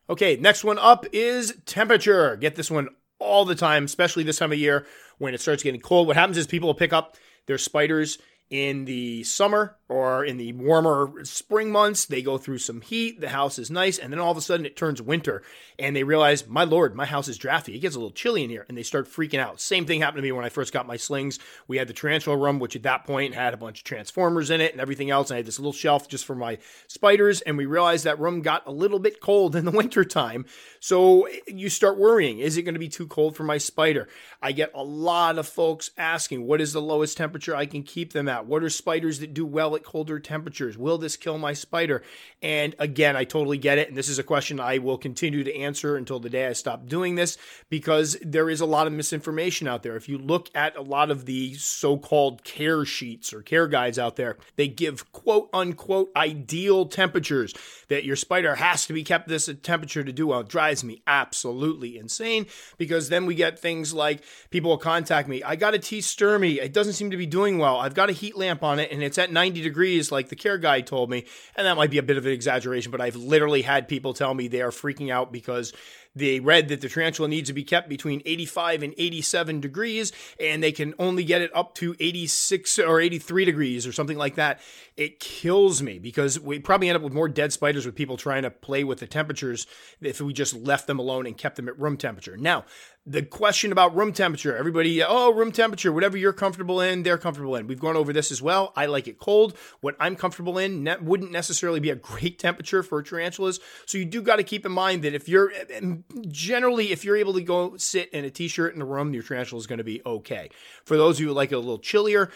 Okay, next one up is temperature. Get this one all the time, especially this time of year when it starts getting cold. What happens is people will pick up their spiders in the summer or in the warmer spring months, they go through some heat, the house is nice, and then all of a sudden it turns winter and they realize, my lord, my house is drafty. It gets a little chilly in here, and they start freaking out. Same thing happened to me when I first got my slings. We had the tarantula room, which at that point had a bunch of transformers in it and everything else. And I had this little shelf just for my spiders, and we realized that room got a little bit cold in the wintertime. So you start worrying, is it going to be too cold for my spider? I get a lot of folks asking, what is the lowest temperature I can keep them at? What are spiders that do well at colder temperatures? Will this kill my spider? And again, I totally get it. And this is a question I will continue to answer until the day I stop doing this because there is a lot of misinformation out there. If you look at a lot of the so called care sheets or care guides out there, they give quote unquote ideal temperatures that your spider has to be kept this temperature to do well. It drives me absolutely insane because then we get things like people will contact me. I got a T stirmi. It doesn't seem to be doing well. I've got a heat lamp on it and it's at 90 degrees, like the care guide told me. And that might be a bit of an exaggeration, but I've literally had people tell me they are freaking out because they read that the tarantula needs to be kept between 85 and 87 degrees, and they can only get it up to 86 or 83 degrees or something like that. It kills me because we probably end up with more dead spiders with people trying to play with the temperatures if we just left them alone and kept them at room temperature. Now, the question about room temperature, everybody, oh, room temperature, whatever you're comfortable in, they're comfortable in. We've gone over this as well. I like it cold. What I'm comfortable in ne- wouldn't necessarily be a great temperature for tarantulas. So you do got to keep in mind that if you're eh, eh, generally, if you're able to go sit in a t-shirt in a room, your tarantula is going to be okay. For those of you who like it a little chillier,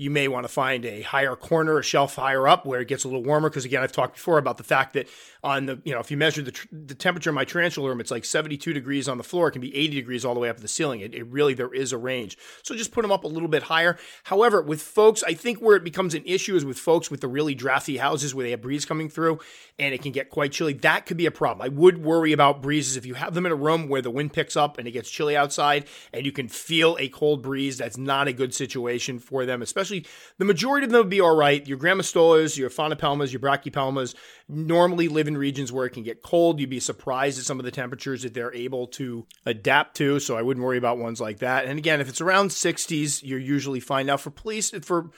you may want to find a higher corner, a shelf higher up where it gets a little warmer. Because again, I've talked before about the fact that on the, you know, if you measure the, the temperature in my tarantula room, it's like 72 degrees on the floor. It can be 80 degrees all the way up to the ceiling. It, it really, there is a range. So just put them up a little bit higher. However, with folks, I think where it becomes an issue is with folks with the really drafty houses where they have breeze coming through and it can get quite chilly. That could be a problem. I would worry about breezes if you have them in a room where the wind picks up and it gets chilly outside and you can feel a cold breeze. That's not a good situation for them, especially the majority of them would be all right. Your grammostolas, your aphonopelmas, your brachypelmas normally live in regions where it can get cold. You'd be surprised at some of the temperatures that they're able to adapt to. So I wouldn't worry about ones like that. And again, if it's around 60s, you're usually fine. Now for police, for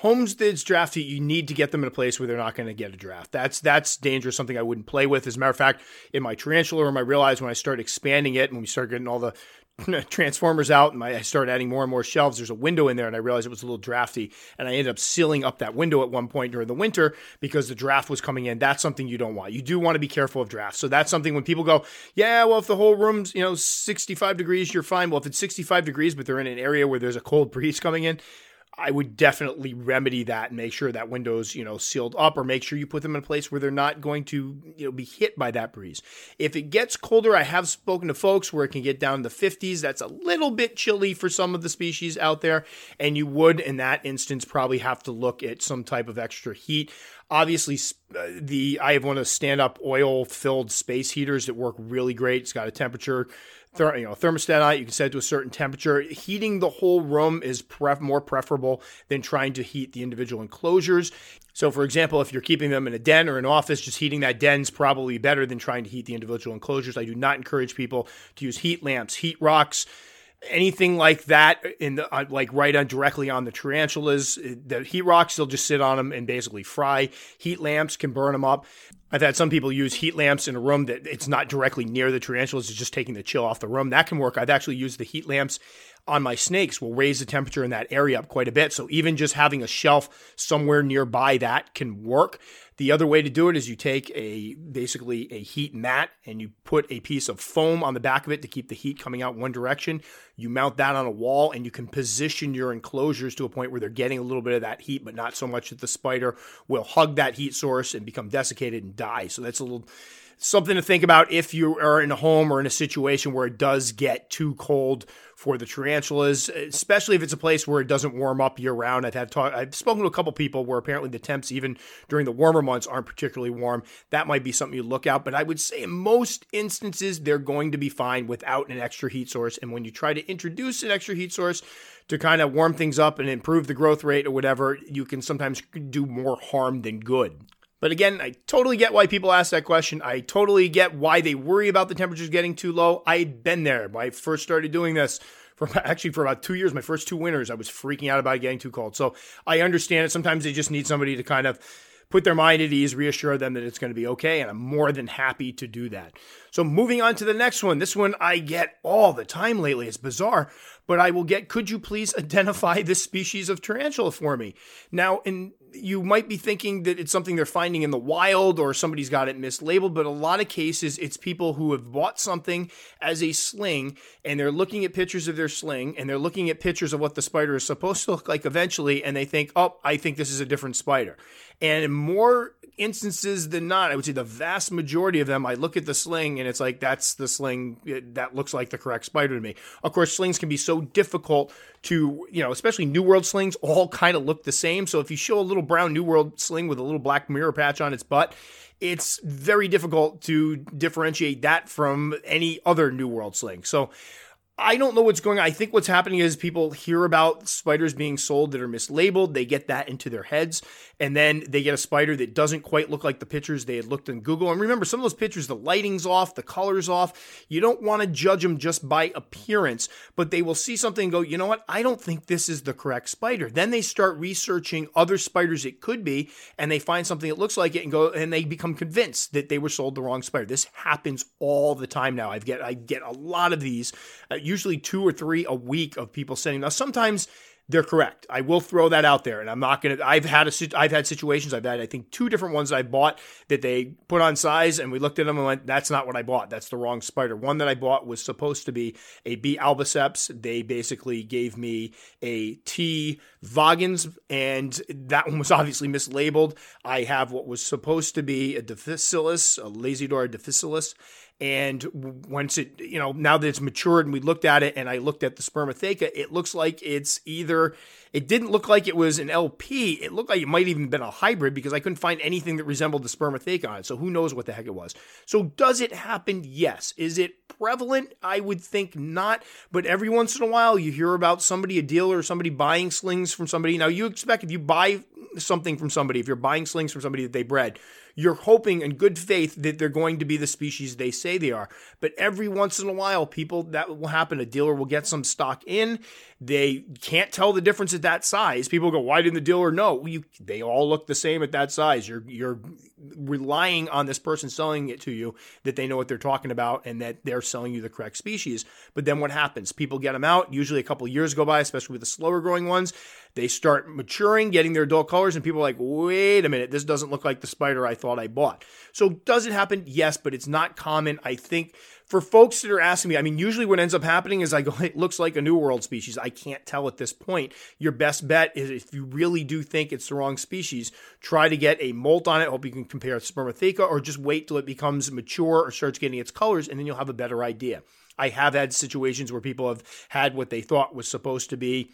homesteads draft heat, you need to get them in a place where they're not going to get a draft. That's that's dangerous. Something I wouldn't play with. As a matter of fact, in my tarantula room, I realized when I started expanding it and we started getting all the transformers out and I started adding more and more shelves. There's a window in there, and I realized it was a little drafty. And I ended up sealing up that window at one point during the winter because the draft was coming in. That's something you don't want. You do want to be careful of drafts. So that's something when people go, yeah, well, if the whole room's you know 65 degrees, you're fine. Well, if it's 65 degrees, but they're in an area where there's a cold breeze coming in, I would definitely remedy that and make sure that window's, you know, sealed up or make sure you put them in a place where they're not going to, you know, be hit by that breeze. If it gets colder, I have spoken to folks where it can get down to the 50s. That's a little bit chilly for some of the species out there. And you would, in that instance, probably have to look at some type of extra heat. Obviously, uh, the I have one of the stand up oil filled space heaters that work really great. It's got a temperature ther- you know, thermostat on it. You can set it to a certain temperature. Heating the whole room is pref- more preferable than trying to heat the individual enclosures. So, for example, if you're keeping them in a den or an office, just heating that den is probably better than trying to heat the individual enclosures. I do not encourage people to use heat lamps, heat rocks anything like that in the uh, like right on directly on the tarantulas the heat rocks they'll just sit on them and basically fry heat lamps can burn them up I've had some people use heat lamps in a room that it's not directly near the tarantulas, it's just taking the chill off the room. That can work. I've actually used the heat lamps on my snakes will raise the temperature in that area up quite a bit. So even just having a shelf somewhere nearby that can work. The other way to do it is you take a basically a heat mat and you put a piece of foam on the back of it to keep the heat coming out one direction. You mount that on a wall and you can position your enclosures to a point where they're getting a little bit of that heat, but not so much that the spider will hug that heat source and become desiccated and die. So that's a little something to think about if you are in a home or in a situation where it does get too cold for the tarantulas, especially if it's a place where it doesn't warm up year round. I've had talk, I've spoken to a couple people where apparently the temps even during the warmer months aren't particularly warm. That might be something you look out, but I would say in most instances they're going to be fine without an extra heat source. And when you try to introduce an extra heat source to kind of warm things up and improve the growth rate or whatever, you can sometimes do more harm than good. But again, I totally get why people ask that question. I totally get why they worry about the temperatures getting too low. I'd been there when I first started doing this. For actually for about two years, my first two winters, I was freaking out about getting too cold. So I understand it. Sometimes they just need somebody to kind of put their mind at ease, reassure them that it's going to be okay, and I'm more than happy to do that. So moving on to the next one. This one I get all the time lately. It's bizarre, but I will get could you please identify this species of tarantula for me? Now, in you might be thinking that it's something they're finding in the wild or somebody's got it mislabeled, but a lot of cases it's people who have bought something as a sling and they're looking at pictures of their sling and they're looking at pictures of what the spider is supposed to look like eventually and they think, "Oh, I think this is a different spider." And in more instances than not, I would say the vast majority of them, I look at the sling and it's like, that's the sling eh, that looks like the correct spider to me. Of course, slings can be so difficult to, you know, especially New World slings all kind of look the same. So if you show a little brown New World sling with a little black mirror patch on its butt, it's very difficult to differentiate that from any other New World sling. So I don't know what's going on. I think what's happening is people hear about spiders being sold that are mislabeled. They get that into their heads. And then they get a spider that doesn't quite look like the pictures they had looked in Google. And remember, some of those pictures, the lighting's off, the color's off. You don't want to judge them just by appearance, but they will see something and go, you know what? I don't think this is the correct spider. Then they start researching other spiders it could be, and they find something that looks like it and go, and they become convinced that they were sold the wrong spider. This happens all the time now. I get, I get a lot of these. Uh, usually two or three a week of people sending. Now, sometimes they're correct. I will throw that out there, and I'm not gonna. I've had a, I've had situations. I've had I think two different ones I bought that they put on size, and we looked at them and went, "That's not what I bought. That's the wrong spider." One that I bought was supposed to be a B albiceps. They basically gave me a T Vagans, and that one was obviously mislabeled. I have what was supposed to be a difficilis, a Lasiodora difficilis, and once it, you know, now that it's matured and we looked at it and I looked at the spermatheca, it looks like it's either, it didn't look like it was an LP. It looked like it might even been a hybrid because I couldn't find anything that resembled the spermatheca on it. So who knows what the heck it was. So does it happen? Yes. Is it prevalent? I would think not. But every once in a while you hear about somebody, a dealer or somebody buying slings from somebody. Now you expect if you buy something from somebody, if you're buying slings from somebody that they bred, you're hoping in good faith that they're going to be the species they say they are. But every once in a while, people that will happen. A dealer will get some stock in. They can't tell the difference at that size. People go, "Why didn't the dealer know?" You, they all look the same at that size. You're you're relying on this person selling it to you that they know what they're talking about and that they're selling you the correct species. But then what happens? People get them out. Usually, a couple years go by, especially with the slower growing ones. They start maturing, getting their adult colors, and people are like, wait a minute, this doesn't look like the spider I thought I bought. So, does it happen? Yes, but it's not common. I think for folks that are asking me, I mean, usually what ends up happening is I go, it looks like a New World species. I can't tell at this point. Your best bet is if you really do think it's the wrong species, try to get a molt on it. Hope you can compare it to Spermatheca or just wait till it becomes mature or starts getting its colors, and then you'll have a better idea. I have had situations where people have had what they thought was supposed to be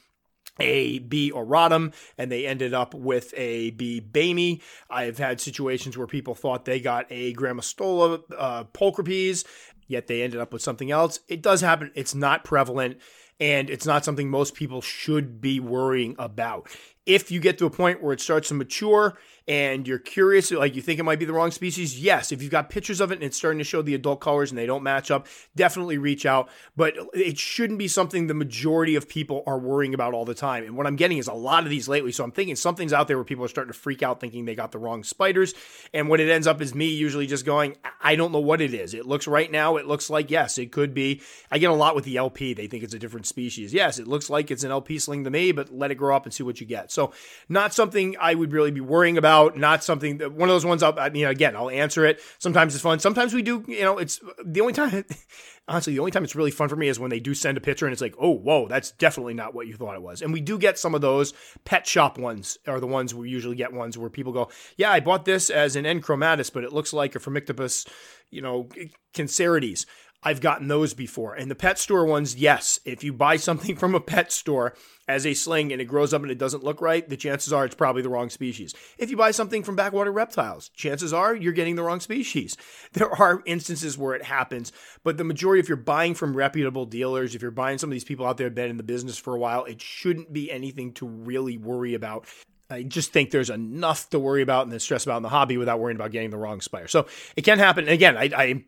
a B auratum and they ended up with a B Boehmei. I've had situations where people thought they got a Grammostola uh, pulchripes, yet they ended up with something else. It does happen. It's not prevalent and it's not something most people should be worrying about. If you get to a point where it starts to mature and you're curious, like you think it might be the wrong species, yes. If you've got pictures of it and it's starting to show the adult colors and they don't match up, definitely reach out. But it shouldn't be something the majority of people are worrying about all the time. And what I'm getting is a lot of these lately. So I'm thinking something's out there where people are starting to freak out thinking they got the wrong spiders. And what it ends up is me usually just going, I don't know what it is. It looks right now, it looks like, yes, it could be. I get a lot with the LP. They think it's a different species. Yes, it looks like it's an LP sling to me, but let it grow up and see what you get. So not something I would really be worrying about not something that one of those ones I'll, you know, again, I'll answer it. Sometimes it's fun. Sometimes we do, you know, it's the only time, honestly, the only time it's really fun for me is when they do send a picture and it's like, oh, whoa, that's definitely not what you thought it was. And we do get some of those pet shop ones are the ones we usually get ones where people go, yeah, I bought this as an N chromatus, but it looks like a Phormictopus, you know, Cancerides. I've gotten those before. And the pet store ones, yes, if you buy something from a pet store as a sling and it grows up and it doesn't look right, the chances are it's probably the wrong species. If you buy something from backwater reptiles, chances are you're getting the wrong species. There are instances where it happens, but the majority, if you're buying from reputable dealers, if you're buying some of these people out there that have been in the business for a while, it shouldn't be anything to really worry about. I just think there's enough to worry about and then stress about in the hobby without worrying about getting the wrong spider. So it can happen. And again, I, I,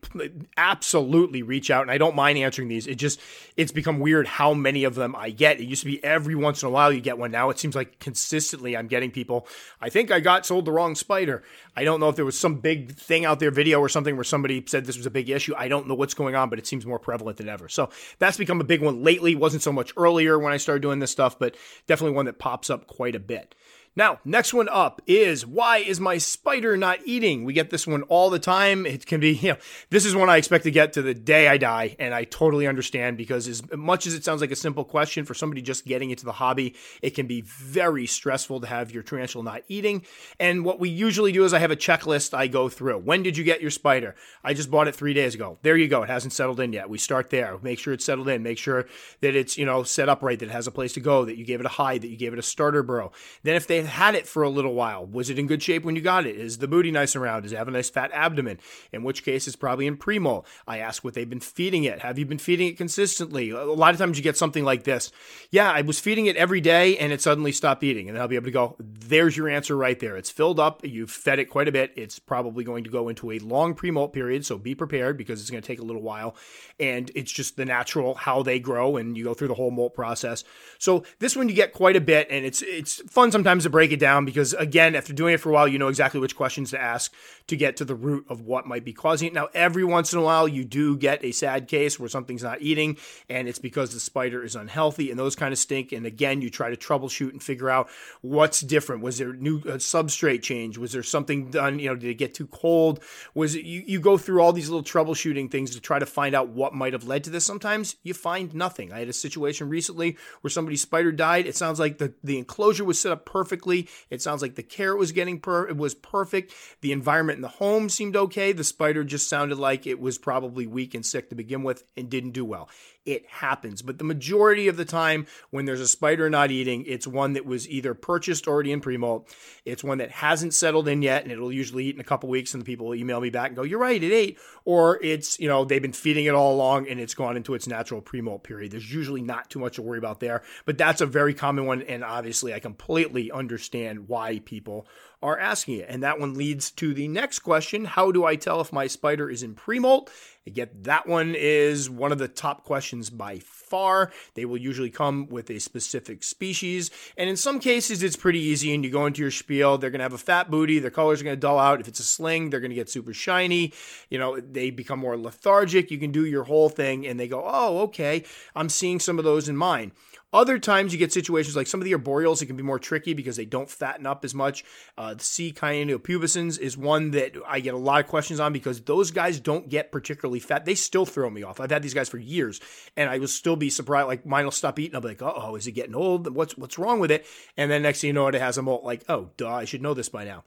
absolutely reach out and I don't mind answering these. It just, it's become weird how many of them I get. It used to be every once in a while you get one. Now it seems like consistently I'm getting people, I think I got sold the wrong spider. I don't know if there was some big thing out there, video or something where somebody said this was a big issue. I don't know what's going on, but it seems more prevalent than ever. So that's become a big one lately. Wasn't so much earlier when I started doing this stuff, but definitely one that pops up quite a bit. Now, next one up is why is my spider not eating? We get this one all the time. It can be, you know, this is one I expect to get to the day I die, and I totally understand because as much as it sounds like a simple question for somebody just getting into the hobby, it can be very stressful to have your tarantula not eating. And what we usually do is I have a checklist I go through. When did you get your spider? I just bought it three days ago. There you go. It hasn't settled in yet. We start there. Make sure it's settled in. Make sure that it's, you know, set up right, that it has a place to go, that you gave it a hide, that you gave it a starter burrow. Then if they had it for a little while. Was it in good shape when you got it? Is the booty nice around? Does it have a nice fat abdomen? In which case, it's probably in premolt. I ask what they've been feeding it. Have you been feeding it consistently? A lot of times you get something like this. Yeah, I was feeding it every day and it suddenly stopped eating. And I'll be able to go, there's your answer right there. It's filled up. You've fed it quite a bit. It's probably going to go into a long premolt period. So be prepared because it's going to take a little while. And it's just the natural how they grow and you go through the whole molt process. So this one you get quite a bit and it's, it's fun sometimes to break it down because, again, after doing it for a while, you know exactly which questions to ask to get to the root of what might be causing it. Now, every once in a while, you do get a sad case where something's not eating and it's because the spider is unhealthy and those kind of stink. And again, you try to troubleshoot and figure out what's different. Was there new uh, substrate change? Was there something done? You know, did it get too cold? Was it, you, you go through all these little troubleshooting things to try to find out what might have led to this. Sometimes you find nothing. I had a situation recently where somebody's spider died. It sounds like the, the enclosure was set up perfectly it sounds like the care it was getting per- it was perfect. The environment in the home seemed okay. The spider just sounded like it was probably weak and sick to begin with and didn't do well it happens. But the majority of the time, when there's a spider not eating, it's one that was either purchased already in pre-molt, it's one that hasn't settled in yet, and it'll usually eat in a couple weeks, and the people will email me back and go, "You're right, it ate," or it's you know they've been feeding it all along and it's gone into its natural pre-molt period. There's usually not too much to worry about there, but that's a very common one, and obviously I completely understand why people are asking it. And that one leads to the next question How do I tell if my spider is in pre molt? Again, that one is one of the top questions by far. They will usually come with a specific species. And in some cases, it's pretty easy. And you go into your spiel, they're going to have a fat booty, their colors are going to dull out. If it's a sling, they're going to get super shiny. You know, they become more lethargic. You can do your whole thing, and they go, oh, okay, I'm seeing some of those in mine. Other times you get situations like some of the arboreals, it can be more tricky because they don't fatten up as much. Uh, the C. pubescens is one that I get a lot of questions on because those guys don't get particularly fat. They still throw me off. I've had these guys for years and I will still be surprised. Like mine will stop eating. I'll be like, oh, is it getting old? What's, what's wrong with it? And then next thing you know, it has a molt like, oh, duh, I should know this by now.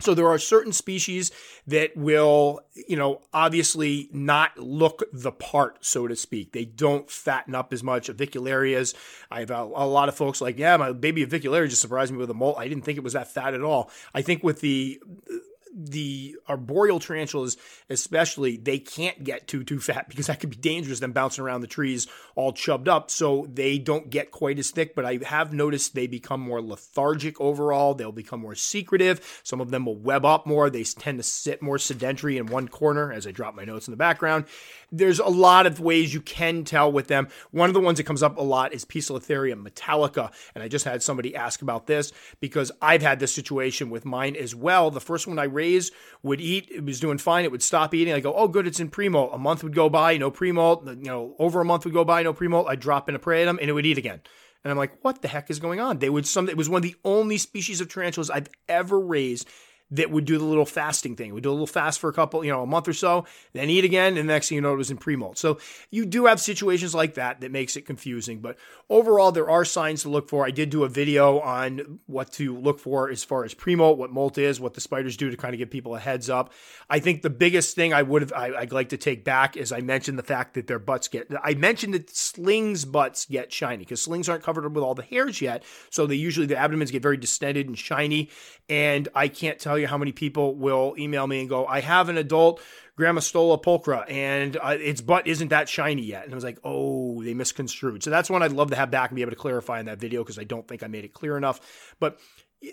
So there are certain species that will, you know, obviously not look the part, so to speak. They don't fatten up as much. Avicularias, I have a, a lot of folks like, yeah, my baby avicularia just surprised me with a molt. I didn't think it was that fat at all. I think with the the arboreal tarantulas, especially, they can't get too too fat because that could be dangerous. Them bouncing around the trees all chubbed up, so they don't get quite as thick. But I have noticed they become more lethargic overall. They'll become more secretive. Some of them will web up more. They tend to sit more sedentary in one corner. As I drop my notes in the background, there's a lot of ways you can tell with them. One of the ones that comes up a lot is Poecilotheria metallica, and I just had somebody ask about this because I've had this situation with mine as well. The first one I raised would eat, it was doing fine, it would stop eating. I go, oh, good, it's in pre-molt. A month would go by, no pre-molt. You know, over a month would go by, no pre-molt. I'd drop in a praetum, and it would eat again. And I'm like, what the heck is going on? They would some. It was one of the only species of tarantulas I've ever raised that would do the little fasting thing. We do a little fast for a couple, you know, a month or so, then eat again, and the next thing you know, it was in pre-molt. So you do have situations like that that makes it confusing. But overall, there are signs to look for. I did do a video on what to look for as far as pre-molt, what molt is, what the spiders do to kind of give people a heads up. I think the biggest thing I would have I, would like to take back is I mentioned the fact that their butts get. I mentioned that slings butts get shiny because slings aren't covered with all the hairs yet, so they usually the abdomens get very distended and shiny. And I can't tell you how many people will email me and go, I have an adult Grammostola pulchra and uh, its butt isn't that shiny yet. And I was like, oh, they misconstrued. So that's one I'd love to have back and be able to clarify in that video because I don't think I made it clear enough. But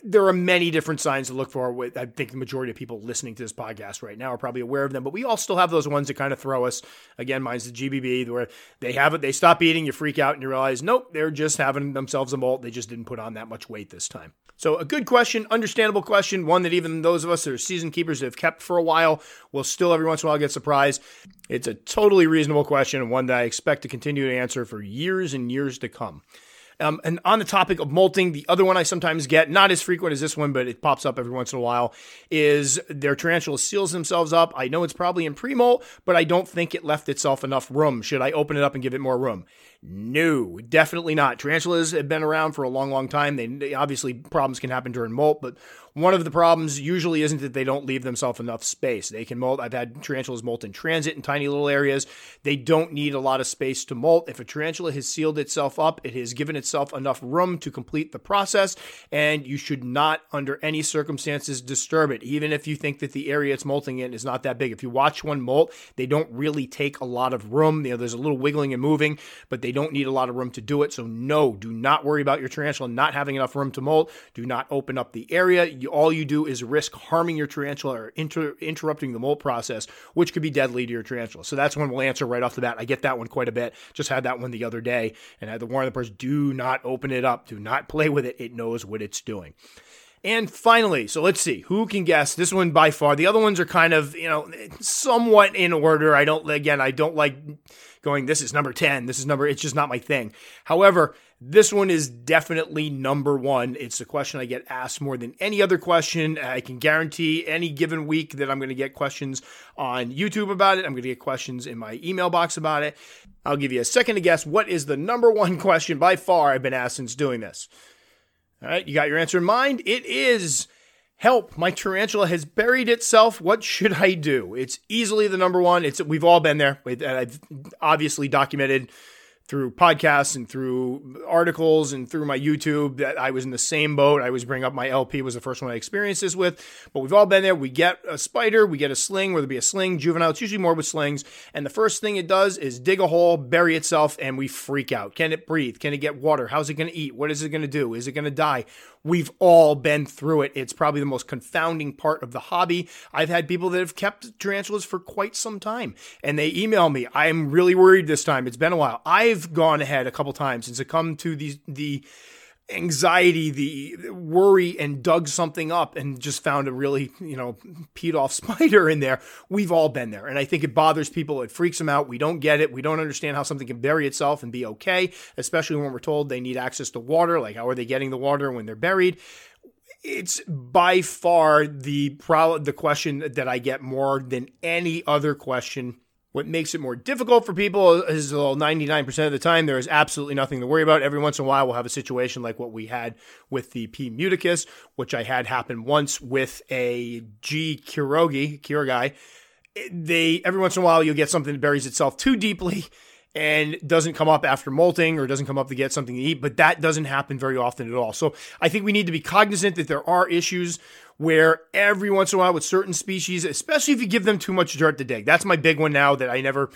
there are many different signs to look for. With I think the majority of people listening to this podcast right now are probably aware of them, but we all still have those ones that kind of throw us. Again, mine's the GBB, where they have it, they stop eating, you freak out, and you realize, nope, they're just having themselves a molt. They just didn't put on that much weight this time. So, a good question, understandable question, one that even those of us that are season keepers that have kept for a while will still every once in a while get surprised. It's a totally reasonable question and one that I expect to continue to answer for years and years to come. Um, and on the topic of molting, the other one I sometimes get, not as frequent as this one, but it pops up every once in a while, is their tarantula seals themselves up. I know it's probably in pre molt, but I don't think it left itself enough room. Should I open it up and give it more room? No, definitely not. Tarantulas have been around for a long, long time. They, they obviously problems can happen during molt, but one of the problems usually isn't that they don't leave themselves enough space. They can molt. I've had tarantulas molt in transit in tiny little areas. They don't need a lot of space to molt. If a tarantula has sealed itself up, it has given itself enough room to complete the process, and you should not, under any circumstances, disturb it, even if you think that the area it's molting in is not that big. If you watch one molt, they don't really take a lot of room. You know, there's a little wiggling and moving, but they don't need a lot of room to do it. So, no, do not worry about your tarantula not having enough room to molt. Do not open up the area. All you do is risk harming your tarantula or inter, interrupting the molt process, which could be deadly to your tarantula. So that's one we'll answer right off the bat. I get that one quite a bit. Just had that one the other day and I had to warn the person do not open it up, do not play with it. It knows what it's doing. And finally, so let's see who can guess this one by far. The other ones are kind of, you know, somewhat in order. I don't, again, I don't like going, this is number 10, this is number, it's just not my thing. However, this one is definitely number one. It's a question I get asked more than any other question. I can guarantee any given week that I'm going to get questions on YouTube about it. I'm going to get questions in my email box about it. I'll give you a second to guess what is the number one question by far I've been asked since doing this. All right, you got your answer in mind? It is Help, my tarantula has buried itself. What should I do? It's easily the number one. It's we've all been there. I've obviously documented through podcasts and through articles and through my YouTube that I was in the same boat. I always bring up my LP was the first one I experienced this with, but we've all been there. We get a spider, we get a sling, whether it be a sling, juvenile, it's usually more with slings. And the first thing it does is dig a hole, bury itself, and we freak out. Can it breathe? Can it get water? How's it going to eat? What is it going to do? Is it going to die? We've all been through it. It's probably the most confounding part of the hobby. I've had people that have kept tarantulas for quite some time and they email me. I'm really worried this time. It's been a while. I've gone ahead a couple times and succumbed to the the anxiety, the worry, and dug something up and just found a really, you know, peed off spider in there. We've all been there. And I think it bothers people. It freaks them out. We don't get it. We don't understand how something can bury itself and be okay, especially when we're told they need access to water. Like, how are they getting the water when they're buried? It's by far the pro- the question that I get more than any other question what makes it more difficult for people is well, 99% of the time there is absolutely nothing to worry about. Every once in a while we'll have a situation like what we had with the P. muticus, which I had happen once with a G. kurogi, kurogi. They every once in a while you'll get something that buries itself too deeply and doesn't come up after molting or doesn't come up to get something to eat, but that doesn't happen very often at all. So I think we need to be cognizant that there are issues where every once in a while with certain species, especially if you give them too much dirt to dig. That's my big one now that I never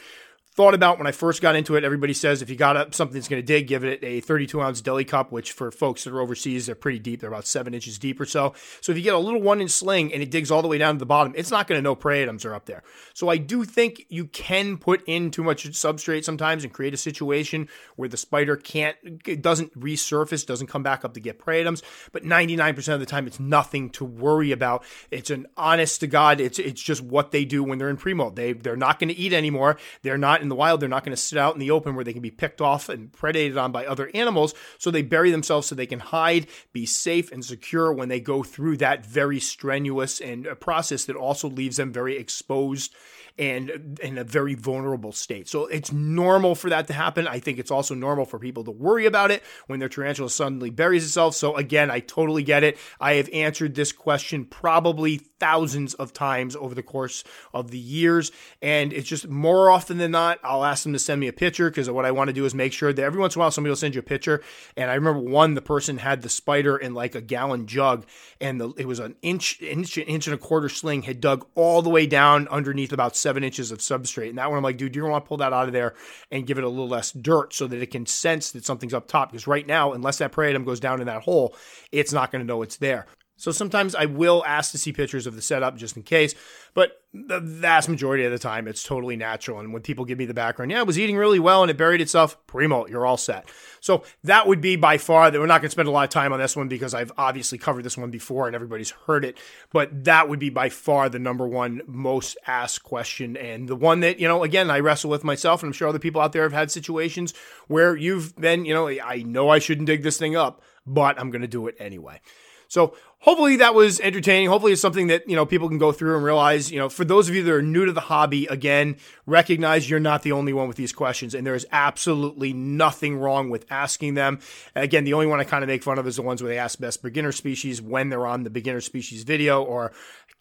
thought about when I first got into it. Everybody says if you got something that's going to dig, give it a 32 ounce deli cup, which for folks that are overseas, they're pretty deep. They're about seven inches deep or so. So if you get a little one inch sling and it digs all the way down to the bottom, it's not going to know prey items are up there. So I do think you can put in too much substrate sometimes and create a situation where the spider can't, it doesn't resurface, doesn't come back up to get prey items. But 99% of the time, it's nothing to worry about. It's an honest to God, it's it's just what they do when they're in pre-molt. They they're not going to eat anymore. They're not in the wild. They're not going to sit out in the open where they can be picked off and predated on by other animals. So they bury themselves so they can hide, be safe and secure when they go through that very strenuous and uh, process that also leaves them very exposed and in a very vulnerable state. So it's normal for that to happen. I think it's also normal for people to worry about it when their tarantula suddenly buries itself. So again, I totally get it. I have answered this question probably thousands of times over the course of the years. And it's just more often than not, I'll ask them to send me a picture because what I want to do is make sure that every once in a while somebody will send you a picture. And I remember one, the person had the spider in like a gallon jug and the, it was an inch, inch, inch and a quarter sling had dug all the way down underneath about seven inches of substrate. And that one, I'm like, dude, you don't want to pull that out of there and give it a little less dirt so that it can sense that something's up top. Because right now, unless that prey item goes down in that hole, it's not going to know it's there. So sometimes I will ask to see pictures of the setup just in case, but the vast majority of the time it's totally natural. And when people give me the background, yeah, it was eating really well and it buried itself, primo, you're all set. So that would be by far that we're not going to spend a lot of time on this one because I've obviously covered this one before and everybody's heard it, but that would be by far the number one most asked question and the one that, you know, again, I wrestle with myself and I'm sure other people out there have had situations where you've been, you know, I know I shouldn't dig this thing up, but I'm going to do it anyway. So hopefully that was entertaining. Hopefully it's something that, you know, people can go through and realize, you know, for those of you that are new to the hobby, again, recognize you're not the only one with these questions and there is absolutely nothing wrong with asking them. Again, the only one I kind of make fun of is the ones where they ask best beginner species when they're on the beginner species video or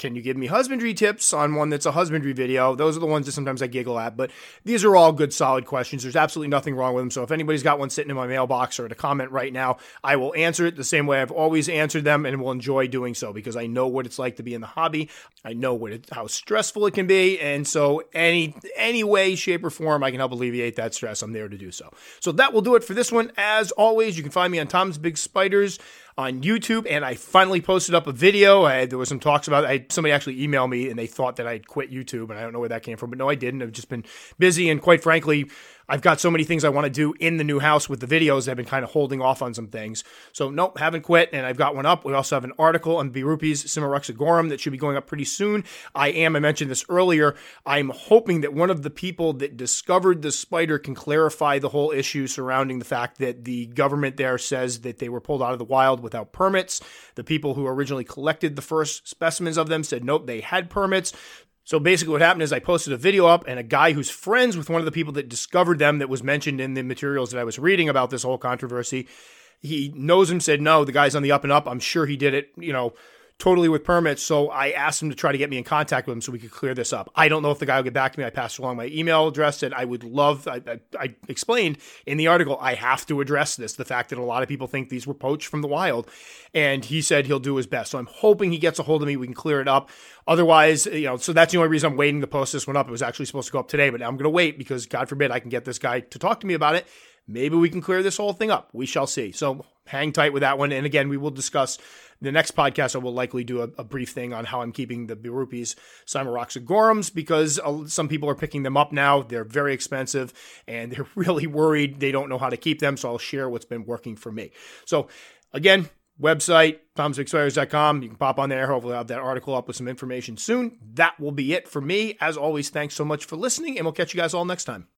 can you give me husbandry tips on one that's a husbandry video? Those are the ones that sometimes I giggle at, but these are all good, solid questions. There's absolutely nothing wrong with them. So if anybody's got one sitting in my mailbox or in a comment right now, I will answer it the same way I've always answered them and will enjoy doing so because I know what it's like to be in the hobby. I know what it, how stressful it can be. And so any, any way, shape, or form I can help alleviate that stress, I'm there to do so. So that will do it for this one. As always, you can find me on Tom's Big Spiders on YouTube, and I finally posted up a video. I, there was some talks about I, somebody actually emailed me, and they thought that I'd quit YouTube, and I don't know where that came from, but no, I didn't. I've just been busy, and quite frankly, I've got so many things I want to do in the new house with the videos. I've been kind of holding off on some things. So, nope, haven't quit. And I've got one up. We also have an article on Birupes simoroxigorum that should be going up pretty soon. I am, I mentioned this earlier, I'm hoping that one of the people that discovered the spider can clarify the whole issue surrounding the fact that the government there says that they were pulled out of the wild without permits. The people who originally collected the first specimens of them said, nope, they had permits. So basically, what happened is I posted a video up, and a guy who's friends with one of the people that discovered them, that was mentioned in the materials that I was reading about this whole controversy, he knows him, said, No, the guy's on the up and up. I'm sure he did it, you know, totally with permits. So I asked him to try to get me in contact with him so we could clear this up. I don't know if the guy will get back to me. I passed along my email address and I would love, I, I, I, explained in the article, I have to address this the fact that a lot of people think these were poached from the wild. And he said he'll do his best. So I'm hoping he gets a hold of me. We can clear it up. Otherwise, you know, so that's the only reason I'm waiting to post this one up. It was actually supposed to go up today, but I'm going to wait because God forbid I can get this guy to talk to me about it. Maybe we can clear this whole thing up. We shall see. So hang tight with that one. And again, we will discuss the next podcast. I will likely do a, a brief thing on how I'm keeping the Birupes Simoroxigorums because uh, some people are picking them up now. They're very expensive and they're really worried they don't know how to keep them. So I'll share what's been working for me. So again, website, tomsbigspiders.com. You can pop on there. Hopefully, I'll have that article up with some information soon. That will be it for me. As always, thanks so much for listening, and we'll catch you guys all next time.